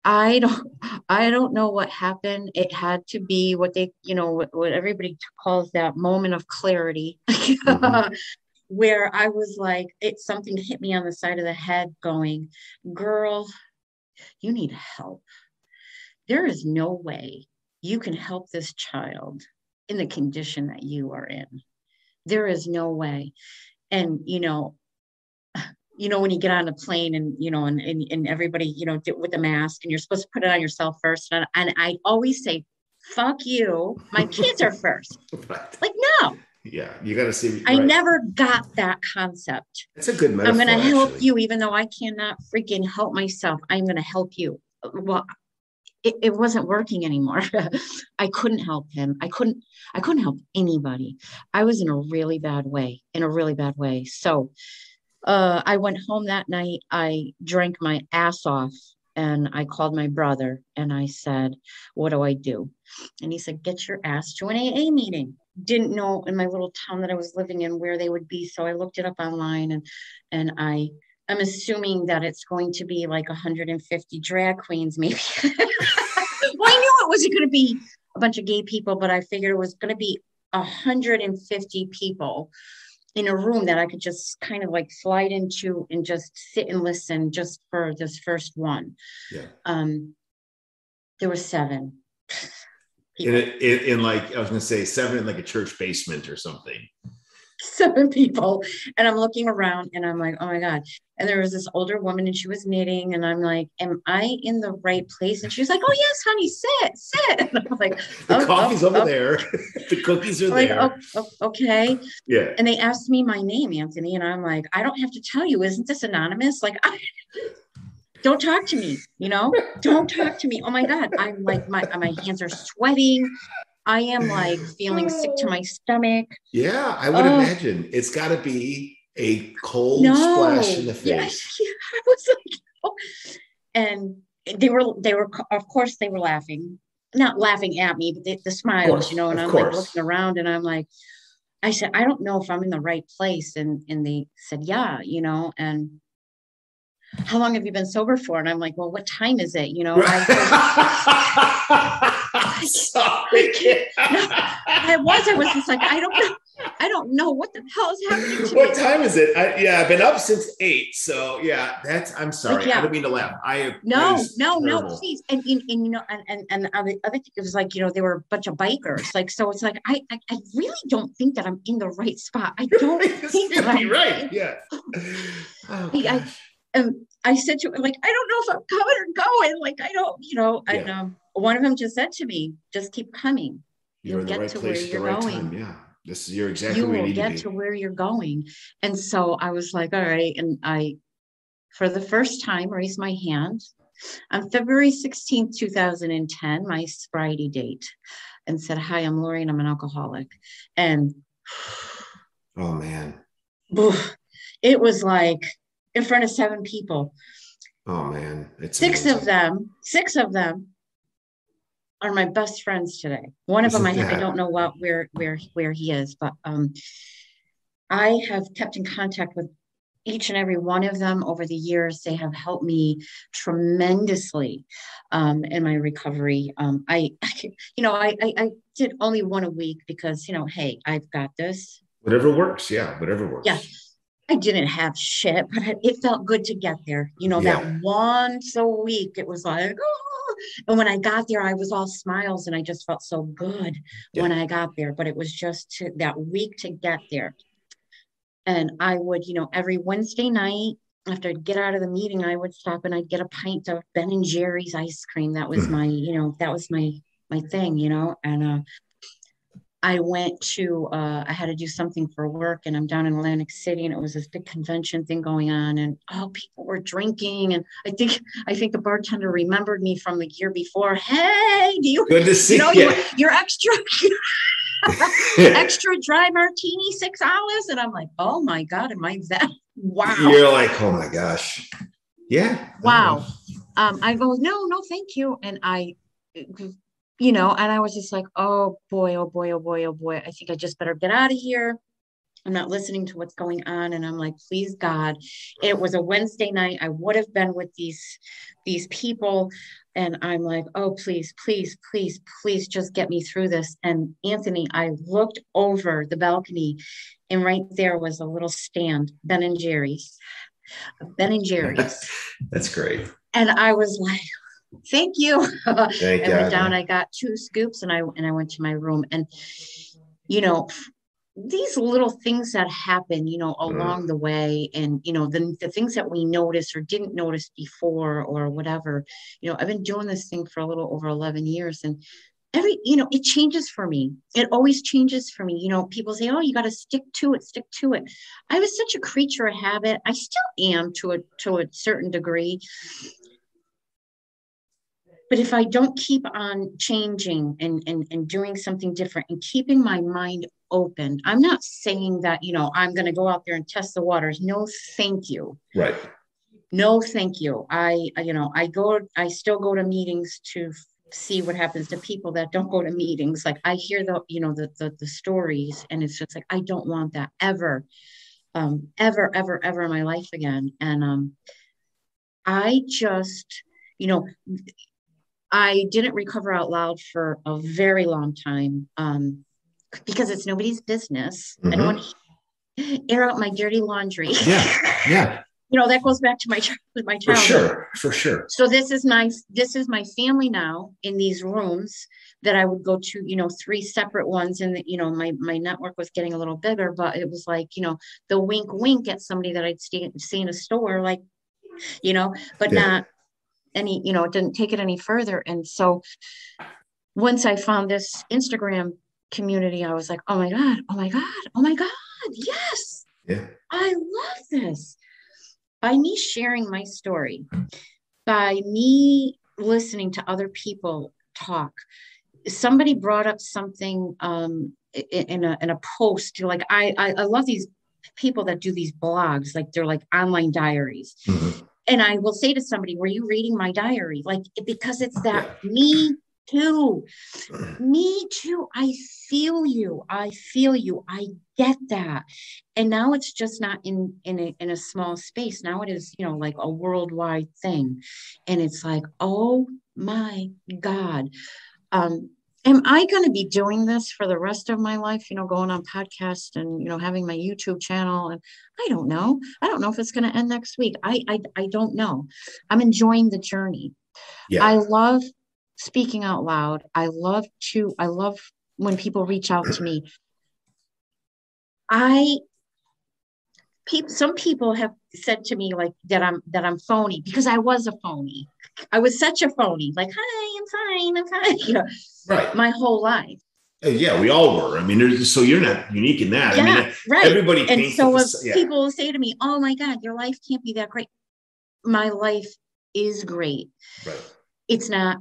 [SPEAKER 2] i don't i don't know what happened. It had to be what they you know what, what everybody calls that moment of clarity. Mm-hmm. where i was like it's something hit me on the side of the head going girl you need help. There is no way you can help this child in the condition that you are in. There is no way. And you know you know when you get on a plane and you know and, and, and everybody you know with the mask and you're supposed to put it on yourself first. And, and i always say fuck you. My kids are first. Right. like no.
[SPEAKER 1] Yeah you got to see
[SPEAKER 2] i right. never got that concept.
[SPEAKER 1] It's a good metaphor,
[SPEAKER 2] i'm going to help you even though i cannot freaking help myself. I'm going to help you. Well it, it wasn't working anymore. I couldn't help him. I couldn't, I couldn't help anybody. I was in a really bad way, in a really bad way. So uh, I went home that night. I drank my ass off and I called my brother and I said, What do I do? And he said, Get your ass to an AA meeting. Didn't know in my little town that I was living in where they would be. So I looked it up online and and I I'm assuming that it's going to be like 150 drag queens, maybe. well, I knew it wasn't going to be a bunch of gay people, but I figured it was going to be 150 people in a room that I could just kind of like slide into and just sit and listen just for this first one. Yeah. Um, there were seven.
[SPEAKER 1] In, in, in like I was going to say seven in like a church basement or something.
[SPEAKER 2] seven people and i'm looking around and i'm like oh my god. And there was this older woman and she was knitting and i'm like am i in the right place? And she's like oh yes honey sit sit. And i'm like
[SPEAKER 1] the oh, oh coffee's oh, over oh. there. The cookies are like, there. oh,
[SPEAKER 2] oh, okay.
[SPEAKER 1] Yeah.
[SPEAKER 2] And they asked me my name anthony and i'm like i don't have to tell you isn't this anonymous? Like I, don't talk to me you know? Don't talk to me. Oh my god. I'm like my my hands are sweating I am like feeling sick to my stomach.
[SPEAKER 1] Yeah, I would uh, imagine it's got to be a cold no, splash in the face.
[SPEAKER 2] Yeah, I was like, oh. and they were, they were, of course, they were laughing, not laughing at me, but they, the smiles, course, you know. And I'm course. like looking around, and I'm like, I said, I don't know if I'm in the right place, and and they said, yeah, you know, and how long have you been sober for? And I'm like, well, what time is it? You know, I, Sorry. I was, I was just like, I don't know. I don't know what the hell is happening
[SPEAKER 1] what me. time is it? I, yeah, I've been up since eight. So yeah, that's, I'm sorry. Like, yeah. I don't mean to laugh. I,
[SPEAKER 2] no, no, terrible. no, please. And, and, and, you know, and, and, and the other, thing was like, you know, they were a bunch of bikers. Like, so it's like, I, I, I really don't think that I'm in the right spot. I don't think that
[SPEAKER 1] I'm right. Yeah.
[SPEAKER 2] Oh, I, and I said to him, like, I don't know if I'm coming or going. Like, I don't, you know, yeah. and um, one of them just said to me, just keep coming.
[SPEAKER 1] You're You'll get right to where you're right going. Time. Yeah. This is you're exactly
[SPEAKER 2] you
[SPEAKER 1] will
[SPEAKER 2] you get
[SPEAKER 1] to,
[SPEAKER 2] to where you're going. And so I was like, all right. And I, for the first time, raised my hand on February 16th, 2010, my sobriety date, and said, Hi, I'm Lori and I'm an alcoholic. And
[SPEAKER 1] oh man.
[SPEAKER 2] It was like in front of seven people.
[SPEAKER 1] Oh man,
[SPEAKER 2] it's six amazing. of them. Six of them are my best friends today. One of Isn't them I, I, don't know what where where where he is, but um, I have kept in contact with each and every one of them over the years. They have helped me tremendously um, in my recovery. Um, I, I, you know, I, I, I did only one a week because you know, hey, I've got this.
[SPEAKER 1] Whatever works, yeah, whatever works.
[SPEAKER 2] Yeah I didn't have shit, but it felt good to get there. You know, yeah. that once a week, it was like, oh. and when I got there, I was all smiles and I just felt so good yeah. when I got there. But it was just to, that week to get there. And I would, you know, every Wednesday night after I'd get out of the meeting, I would stop and I'd get a pint of Ben and Jerry's ice cream. That was mm. my, you know, that was my my thing, you know. And uh, I went to, uh, I had to do something for work and I'm down in Atlantic City and it was this big convention thing going on and oh, people were drinking. And I think, I think the bartender remembered me from the year before. Hey, do you,
[SPEAKER 1] good to see you. Know,
[SPEAKER 2] you. You're extra, extra dry martini, six hours. And I'm like, oh my God, am I that? Wow.
[SPEAKER 1] You're like, oh my gosh. Yeah.
[SPEAKER 2] Wow. Um, I go, no, no, thank you. And I, you know, and I was just like, oh boy, oh boy, oh boy, oh boy, I think I just better get out of here. I'm not listening to what's going on. And I'm like, please God. It was a Wednesday night. I would have been with these these people. And I'm like, oh, please, please, please, please just get me through this. And Anthony, I looked over the balcony, and right there was a little stand, Ben and Jerry's. Ben and Jerry's.
[SPEAKER 1] That's great.
[SPEAKER 2] And I was like, thank you. Thank I went down, I got two scoops and I and I went to my room. And you know, these little things that happen, you know, mm. along mm. the way, and you know, the, the things that we notice or didn't notice before or whatever, you know, I've been doing this thing for a little over 11 years and every you know it changes for me it always changes for me you know people say oh you got to stick to it stick to it i was such a creature of habit i still am to a to a certain degree but if I don't keep on changing and, and, and doing something different and keeping my mind open, I'm not saying that, you know, I'm going to go out there and test the waters. No, thank you.
[SPEAKER 1] Right.
[SPEAKER 2] No, thank you. I, you know, I go, I still go to meetings to see what happens to people that don't go to meetings. Like I hear the, you know, the, the, the stories and it's just like, I don't want that ever, um, ever, ever, ever in my life again. And, um, I just, you know, I didn't recover out loud for a very long time um, because it's nobody's business. Mm-hmm. I don't mm-hmm. want to air out my dirty laundry.
[SPEAKER 1] Yeah, yeah.
[SPEAKER 2] you know that goes back to my childhood my childhood
[SPEAKER 1] for sure for sure
[SPEAKER 2] so this is my this is my family now in these rooms that i would go to you know three separate ones and you know my my network was getting a little bigger but it was like you know the wink wink at somebody that i'd see, see in a store like you know but yeah. not any you know it didn't take it any further and so once i found this instagram community i was like oh my god oh my god oh my god yes
[SPEAKER 1] yeah
[SPEAKER 2] i love this by me sharing my story, by me listening to other people talk, somebody brought up something um, in a in a post. Like I, I I love these people that do these blogs, like they're like online diaries. Mm-hmm. And I will say to somebody, "Were you reading my diary?" Like because it's that yeah. me too. Me too. I feel you. I feel you. I get that. And now it's just not in in a, in a small space. Now it is, you know, like a worldwide thing. And it's like, oh my God. Um, am I going to be doing this for the rest of my life? You know, going on podcast and you know having my YouTube channel, and I don't know. I don't know if it's going to end next week. I, I I don't know. I'm enjoying the journey. Yeah. I love speaking out loud. I love to, I love when people reach out to me. I people some people have said to me like that I'm that I'm phony because I was a phony. I was such a phony, like, hi, I'm fine, I'm fine. You know,
[SPEAKER 1] right.
[SPEAKER 2] My whole life.
[SPEAKER 1] Yeah, we all were. I mean, so you're not unique in that.
[SPEAKER 2] Yeah,
[SPEAKER 1] I mean,
[SPEAKER 2] right.
[SPEAKER 1] Everybody
[SPEAKER 2] and so the, yeah. people say to me, "Oh my God, your life can't be that great." My life is great.
[SPEAKER 1] Right.
[SPEAKER 2] It's not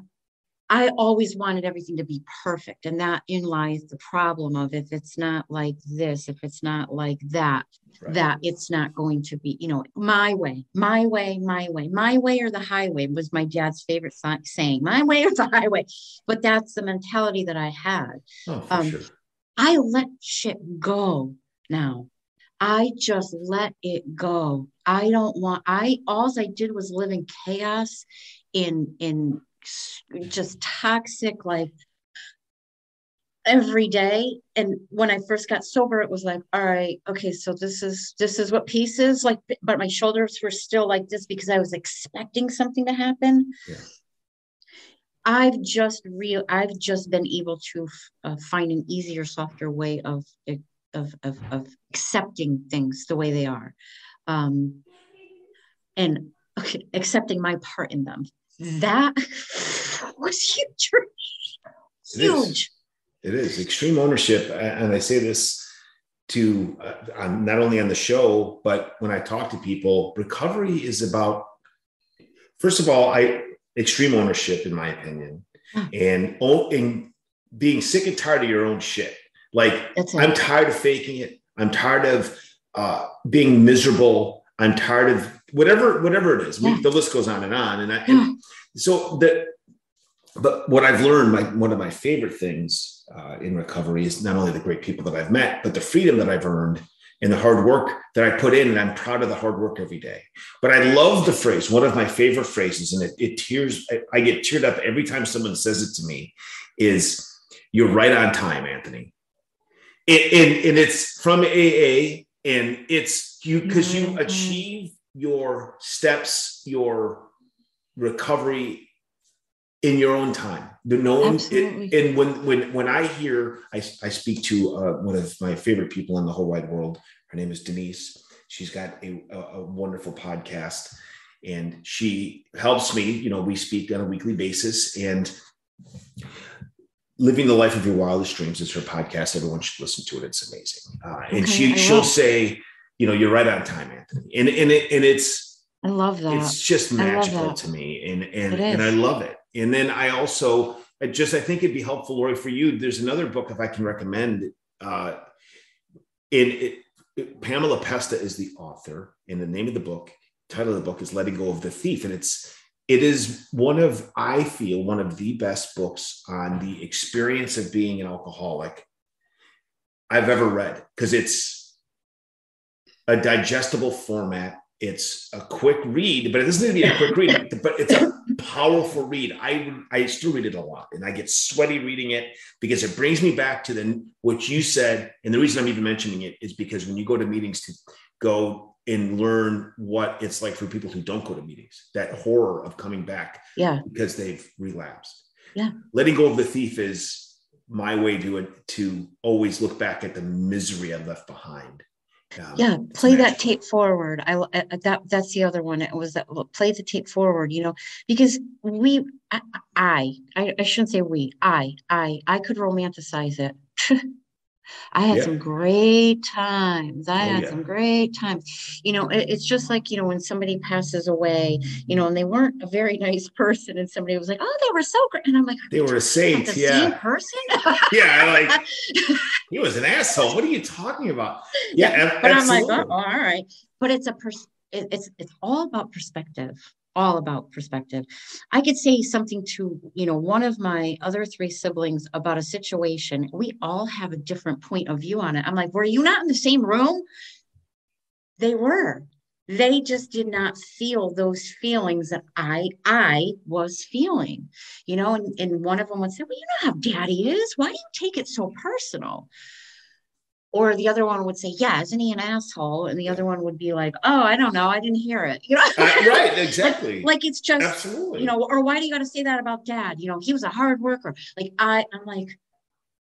[SPEAKER 2] I always wanted everything to be perfect. And that in lies the problem of if it's not like this, if it's not like that, right. that it's not going to be, you know, my way, my way, my way, my way or the highway was my dad's favorite saying, my way or the highway. But that's the mentality that I had.
[SPEAKER 1] Oh, um, sure.
[SPEAKER 2] I let shit go now. I just let it go. I don't want, I, all I did was live in chaos in, in, just toxic like every day. And when i first got sober it was like all right okay so this is this is what peace is like but my shoulders were still like this because i was expecting something to happen. Yeah. i've just real i've just been able to uh, find an easier softer way of, of of of accepting things the way they are. Um and okay, accepting my part in them that was huge. Huge.
[SPEAKER 1] It is. it is. extreme ownership, and I say this to uh, not only on the show, but when I talk to people, recovery is about first of all, I extreme ownership, in my opinion, and oh, and being sick and tired of your own shit. Like I'm tired of faking it. I'm tired of uh, being miserable. I'm tired of whatever whatever it is. Yeah. the list goes on and on. And, I, and so that but what I've learned, my one of my favorite things uh, in recovery is not only the great people that I've met, but the freedom that I've earned and the hard work that I put in, and I'm proud of the hard work every day. But I love the phrase, one of my favorite phrases, and it, it tears, I, I get teared up every time someone says it to me, is you're right on time, Anthony. And, and, and it's from AA, and it's you because you mm-hmm. achieve your steps, your recovery in your own time. No one, it, and when when when I hear, I, I speak to uh, one of my favorite people in the whole wide world. Her name is Denise. She's got a, a, a wonderful podcast, and she helps me. You know, we speak on a weekly basis, and living the life of your wildest dreams is her podcast. Everyone should listen to it. It's amazing. Uh, and okay, she she'll say, you know, you're right on time, Anthony, and and it and it's
[SPEAKER 2] I love that.
[SPEAKER 1] It's just magical to me, and and and I love it. And then I also I just I think it'd be helpful, Lori, for you. There's another book if I can recommend. Uh, in it, it, Pamela Pesta is the author, and the name of the book, title of the book is "Letting Go of the Thief," and it's it is one of I feel one of the best books on the experience of being an alcoholic I've ever read because it's a digestible format it's a quick read, but it doesn't need to be a quick read, but it's a powerful read. I I still read it a lot and I get sweaty reading it because it brings me back to the what you said. And the reason I'm even mentioning it is because when you go to meetings to go and learn what it's like for people who don't go to meetings that horror of coming back
[SPEAKER 2] yeah
[SPEAKER 1] because they've relapsed
[SPEAKER 2] yeah
[SPEAKER 1] letting go of the thief is my way to to always look back at the misery i left behind
[SPEAKER 2] yeah. Play that tape forward. I, I, that that's the other one. It was that play the tape forward you know because we I, I i shouldn't say we i i i could romanticize it I had yeah. some great times. I oh, had yeah. some great times. You know, it, it's just like, you know, when somebody passes away, you know, and they weren't a very nice person and somebody was like, oh, they were so great. And I'm like,
[SPEAKER 1] they were a saint.
[SPEAKER 2] The
[SPEAKER 1] yeah.
[SPEAKER 2] Same person.
[SPEAKER 1] yeah. Like he was an asshole. What are you talking about? Yeah.
[SPEAKER 2] yeah but absolutely. I'm like, oh, all right. But it's a, person. it, it's, it's all about perspective all about perspective. I could say something to, you know, one of my other three siblings about a situation. We all have a different point of view on it. I'm like, were you not in the same room? They were. They just did not feel those feelings that I I was feeling, you know. And, and one of them would say, "Well, you know how Daddy is. Why do you take it so personal?" Or the other one would say, "Yeah, isn't he an asshole?" And the other one would be like, "Oh, I don't know, I didn't hear it." You know,
[SPEAKER 1] uh, right? Exactly.
[SPEAKER 2] like, like, it's just, Absolutely. you know, or why do you got to say that about Dad? You know, he was a hard worker. Like I, I'm like,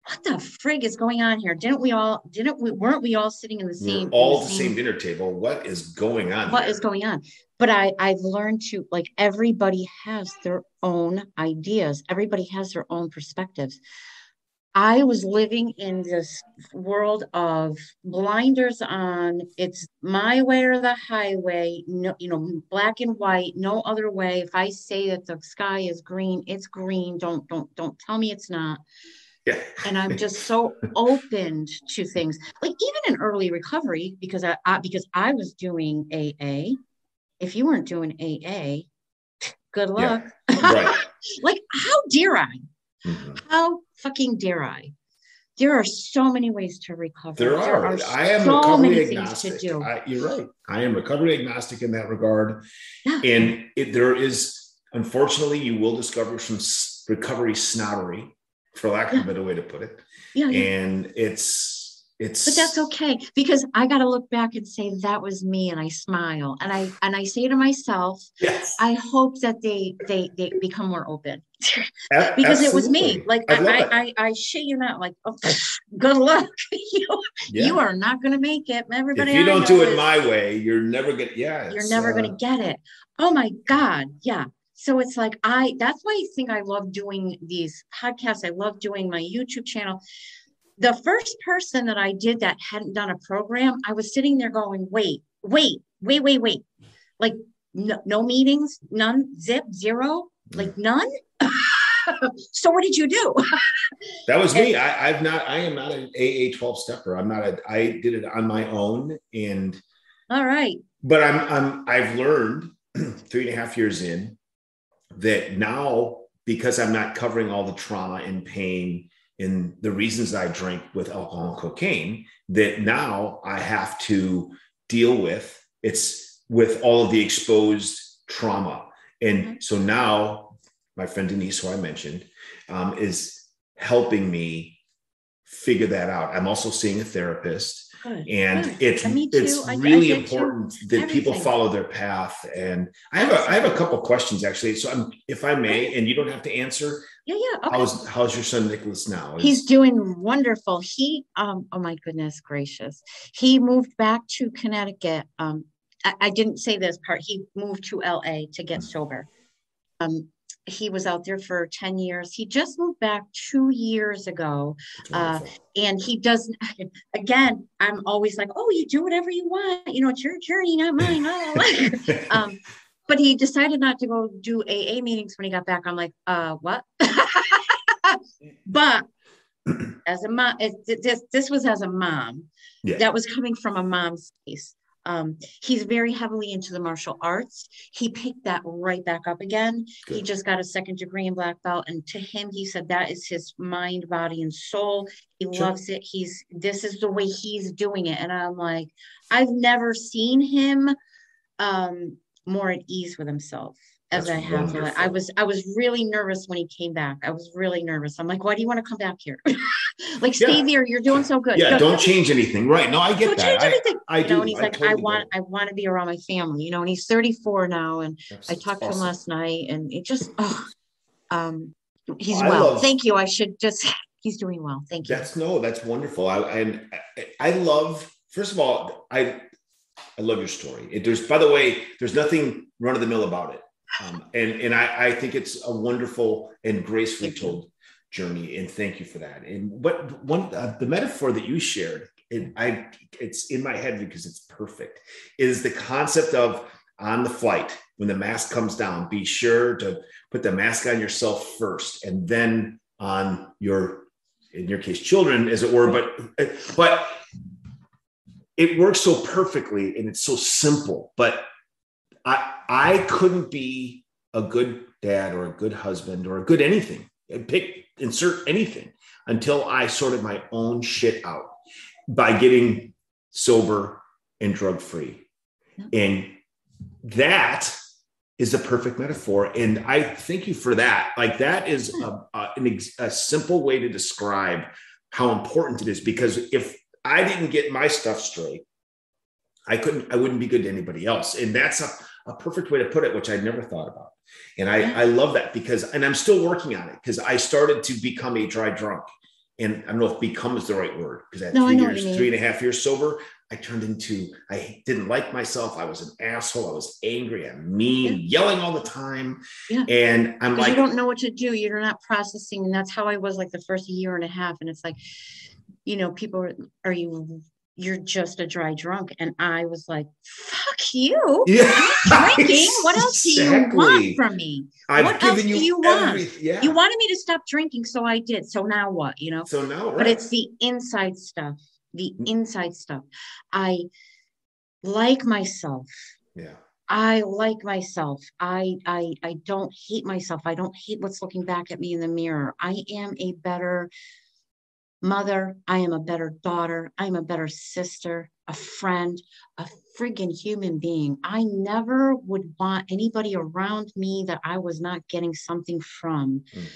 [SPEAKER 2] what the frig is going on here? Didn't we all? Didn't we? Weren't we all sitting in the same?
[SPEAKER 1] We're all the same, same, dinner table. What is going on?
[SPEAKER 2] What is going on? But I, I've learned to like everybody has their own ideas. Everybody has their own perspectives. I was living in this world of blinders on. It's my way or the highway. No, you know, black and white, no other way. If I say that the sky is green, it's green. Don't don't don't tell me it's not.
[SPEAKER 1] Yeah.
[SPEAKER 2] and I'm just so opened to things. Like even in early recovery, because I, I because I was doing AA. If you weren't doing AA, good luck. Yeah. Right. like how dare I? Mm-hmm. How fucking dare I? There are so many ways to recover.
[SPEAKER 1] There are. There are I am so recovery agnostic. I, you're right. I am recovery agnostic in that regard. Yeah. And it, there is, unfortunately, you will discover some recovery snobbery, for lack of yeah. a better way to put it. Yeah, yeah. And it's it's
[SPEAKER 2] but that's okay because i got to look back and say that was me and i smile and i and i say to myself
[SPEAKER 1] yes.
[SPEAKER 2] I hope that they they they become more open. Because Absolutely. it was me like I, I, I, I shit you not like oh, good luck you, yeah. you are not going to make it everybody
[SPEAKER 1] if you don't do it is, my way you're never gonna yeah
[SPEAKER 2] you're never uh, going to get it. Oh my god yeah. So it's like i that's why i think i love doing these podcasts. I love doing my youtube channel the first person that I did that hadn't done a program, I was sitting there going, wait, wait, wait, wait, wait. Like no, no meetings, none, zip, zero, like mm. none. so what did you do?
[SPEAKER 1] that was me. I, have not, I am not an AA 12 stepper. I'm not a, I did it on my own and.
[SPEAKER 2] All right.
[SPEAKER 1] But I'm, I'm, I've learned three and a half years in that now because I'm not covering all the trauma and pain in the reasons I drink with alcohol and cocaine that now I have to deal with. It's with all of the exposed trauma. And mm-hmm. so now my friend Denise, who I mentioned, um, is helping me figure that out. I'm also seeing a therapist Good, and good. it's it's really important that everything. people follow their path. And I have a I have a couple questions actually. So I'm, if I may, and you don't have to answer.
[SPEAKER 2] Yeah, yeah.
[SPEAKER 1] Okay. How's how's your son Nicholas now?
[SPEAKER 2] Is, He's doing wonderful. He um oh my goodness gracious. He moved back to Connecticut. Um I, I didn't say this part. He moved to LA to get sober. Um he was out there for 10 years. He just moved back two years ago. Uh, and he doesn't, again, I'm always like, oh, you do whatever you want. You know, it's your journey, not mine. Um, but he decided not to go do AA meetings when he got back. I'm like, uh, what? but as a mom, it, this, this was as a mom. Yeah. That was coming from a mom's space. Um, he's very heavily into the martial arts. He picked that right back up again. Good. He just got a second degree in black belt, and to him, he said that is his mind, body, and soul. He sure. loves it. He's this is the way he's doing it, and I'm like, I've never seen him um, more at ease with himself as That's I have. Wonderful. I was I was really nervous when he came back. I was really nervous. I'm like, why do you want to come back here? like stay yeah. there. You're doing so good.
[SPEAKER 1] Yeah, don't change anything. Right. No, I get don't that. Change anything. I, I
[SPEAKER 2] you
[SPEAKER 1] do.
[SPEAKER 2] Know, and he's I like, totally I want, I want to be around my family. You know, and he's 34 now, and That's I talked awesome. to him last night, and it just, oh, um, he's well. Thank you. I should just. He's doing well. Thank you.
[SPEAKER 1] That's no. That's wonderful. I and I, I love. First of all, I I love your story. It, there's, by the way, there's nothing run of the mill about it. Um, and and I, I, think it's a wonderful and gracefully told journey. And thank you for that. And what one uh, the metaphor that you shared, I it's in my head because it's perfect. Is the concept of on the flight when the mask comes down, be sure to put the mask on yourself first, and then on your in your case children, as it were. But but it works so perfectly and it's so simple. But I I couldn't be a good dad or a good husband or a good anything. Pick insert anything until I sorted my own shit out by getting sober and drug free. And that is a perfect metaphor. And I thank you for that. Like that is hmm. a, a, a simple way to describe how important it is because if I didn't get my stuff straight, I couldn't, I wouldn't be good to anybody else. And that's a, a perfect way to put it, which I'd never thought about. And I, yeah. I love that because, and I'm still working on it because I started to become a dry drunk. And I don't know if become is the right word because I had no, three I years, three and a half years sober. I turned into, I didn't like myself. I was an asshole. I was angry. I'm mean, yeah. yelling all the time. Yeah. And I'm like,
[SPEAKER 2] you don't know what to do. You're not processing. And that's how I was like the first year and a half. And it's like, you know, people are, are you you're just a dry drunk. And I was like, fuck you. Yeah. drinking. What else do you want from me? I've what else do you want? Yeah. You wanted me to stop drinking, so I did. So now what? You know?
[SPEAKER 1] So now
[SPEAKER 2] right. But it's the inside stuff. The mm. inside stuff. I like myself.
[SPEAKER 1] Yeah.
[SPEAKER 2] I like myself. I I I don't hate myself. I don't hate what's looking back at me in the mirror. I am a better mother, I am a better daughter, I'm a better sister, a friend, a friggin' human being. I never would want anybody around me that I was not getting something from. Mm.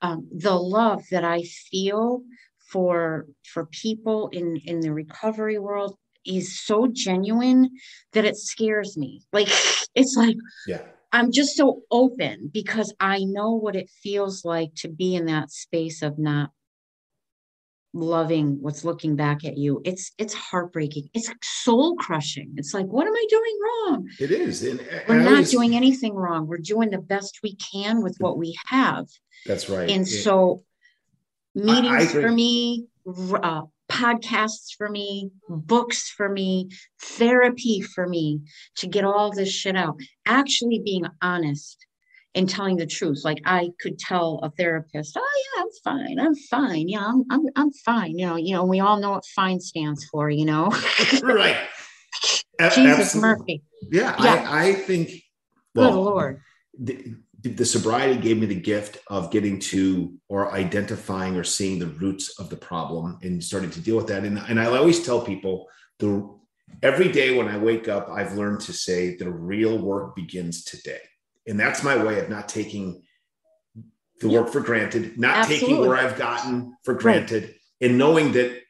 [SPEAKER 2] Um, the love that I feel for for people in in the recovery world is so genuine that it scares me. Like it's like
[SPEAKER 1] yeah.
[SPEAKER 2] I'm just so open because I know what it feels like to be in that space of not loving what's looking back at you it's it's heartbreaking. It's soul crushing. It's like what am i doing wrong?
[SPEAKER 1] It is and,
[SPEAKER 2] we're not always, doing anything wrong. We're doing the best we can with what we have.
[SPEAKER 1] That's right.
[SPEAKER 2] And yeah. so meetings for me uh, podcasts for me books for me therapy for me to get all this shit out. Actually being honest and telling the truth. Like I could tell a therapist, "Oh yeah, I'm fine. I'm fine. Yeah, I'm I'm I'm fine." You know, you know, we all know what fine stands for. You know,
[SPEAKER 1] right?
[SPEAKER 2] Jesus Absolutely. Murphy.
[SPEAKER 1] Yeah, yeah. I, I think. Well,
[SPEAKER 2] Good Lord.
[SPEAKER 1] The, the sobriety gave me the gift of getting to or identifying or seeing the roots of the problem and starting to deal with that. And, and I always tell people the every day when I wake up, I've learned to say the real work begins today. And that's my way of not taking the work for granted, not Absolutely. taking where I've gotten for granted, right. and knowing that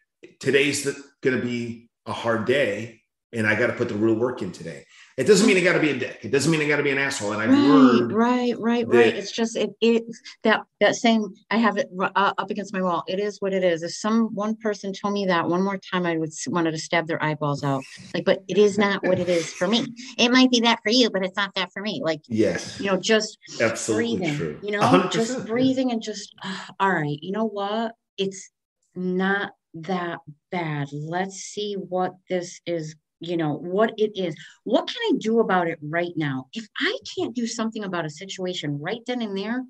[SPEAKER 1] today's going to be a hard day and I got to put the real work in today. It doesn't mean I got to be a dick. It doesn't mean I got to be an asshole. And I've
[SPEAKER 2] right,
[SPEAKER 1] learned
[SPEAKER 2] right, right, right. It's just it, it that that same. I have it uh, up against my wall. It is what it is. If some one person told me that one more time, I would wanted to stab their eyeballs out. Like, but it is not what it is for me. It might be that for you, but it's not that for me. Like,
[SPEAKER 1] yes,
[SPEAKER 2] you know, just
[SPEAKER 1] absolutely
[SPEAKER 2] breathing.
[SPEAKER 1] True.
[SPEAKER 2] You know, 100%. just breathing and just uh, all right. You know what? It's not that bad. Let's see what this is you know what it is. What can i do about it right now? If i can't do something about a situation right then and there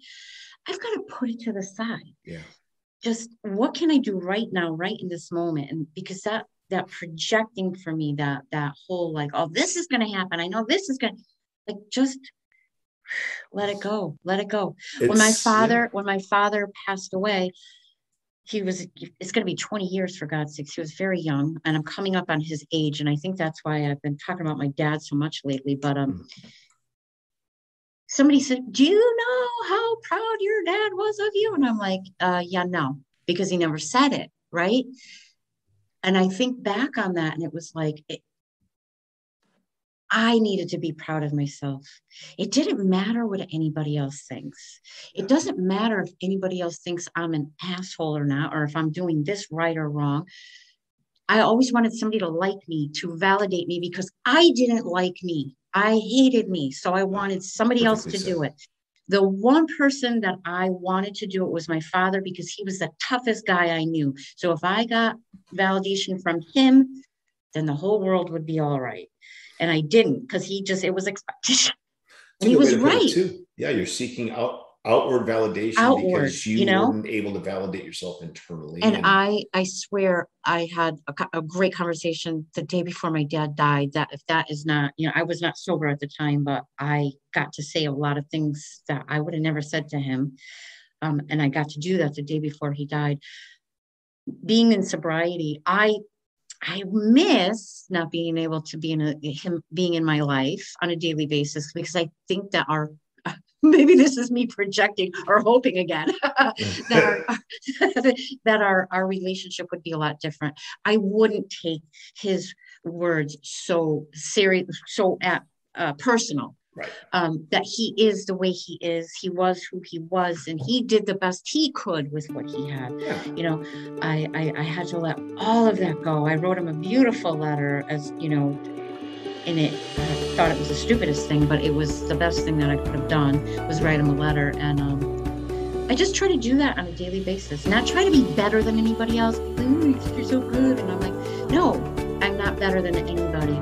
[SPEAKER 2] i've got to put it to the side.
[SPEAKER 1] Yeah.
[SPEAKER 2] Just what can i do right now right in this moment? And because that that projecting for me that that whole like oh this is going to happen. I know this is going to like just let it go let it go. It's, when my father yeah. when my father passed away he was it's going to be 20 years for god's sakes he was very young and i'm coming up on his age and i think that's why i've been talking about my dad so much lately but um mm. somebody said do you know how proud your dad was of you and i'm like uh yeah no because he never said it, right? And I think back on that and it was like, it, I needed to be proud of myself. It didn't matter what anybody else thinks. It doesn't matter if anybody else thinks I'm an asshole or not, or if I'm doing this right or wrong. I always wanted somebody to like me, to validate me because I didn't like me. I hated me. So I wanted somebody else to do it. The one person that I wanted to do it was my father because he was the toughest guy I knew. So if I got validation from him, then the whole world would be all right and I didn't because he just it was expectation. he was right. Too.
[SPEAKER 1] Yeah, you're seeking out outward validation outward, because you, you know? weren't able to validate yourself internally.
[SPEAKER 2] And, and I, I swear, I had a, a, great conversation the day before my dad died. That if that is not, you know, I was not sober at the time, but I got to say a lot of things that I would have never said to him, um, and I got to do that the day before he died. Being in sobriety, I I miss not being able to be in a, him being in my life on a daily basis because I think that our maybe this is me projecting or hoping again that our that our our relationship would be a lot different. I wouldn't take his words so serious, so at, uh, personal
[SPEAKER 1] right.
[SPEAKER 2] um, that he is the way he is. He was who he was, and he did the best he could with what he had. Yeah. You know, I, I, I had to let all of that go. I wrote him a beautiful letter, as you know, in it. I thought it was the stupidest thing, but it was the best thing that I could have done was write him a letter, and um, I just try to do that on a daily basis. Not try to be better than anybody else. You're so good, and I'm like, no, I'm not better than anybody.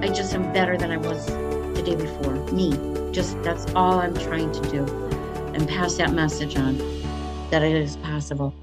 [SPEAKER 2] I just am better than I was the day before. Me. Just that's all I'm trying to do and pass that message on that it is possible.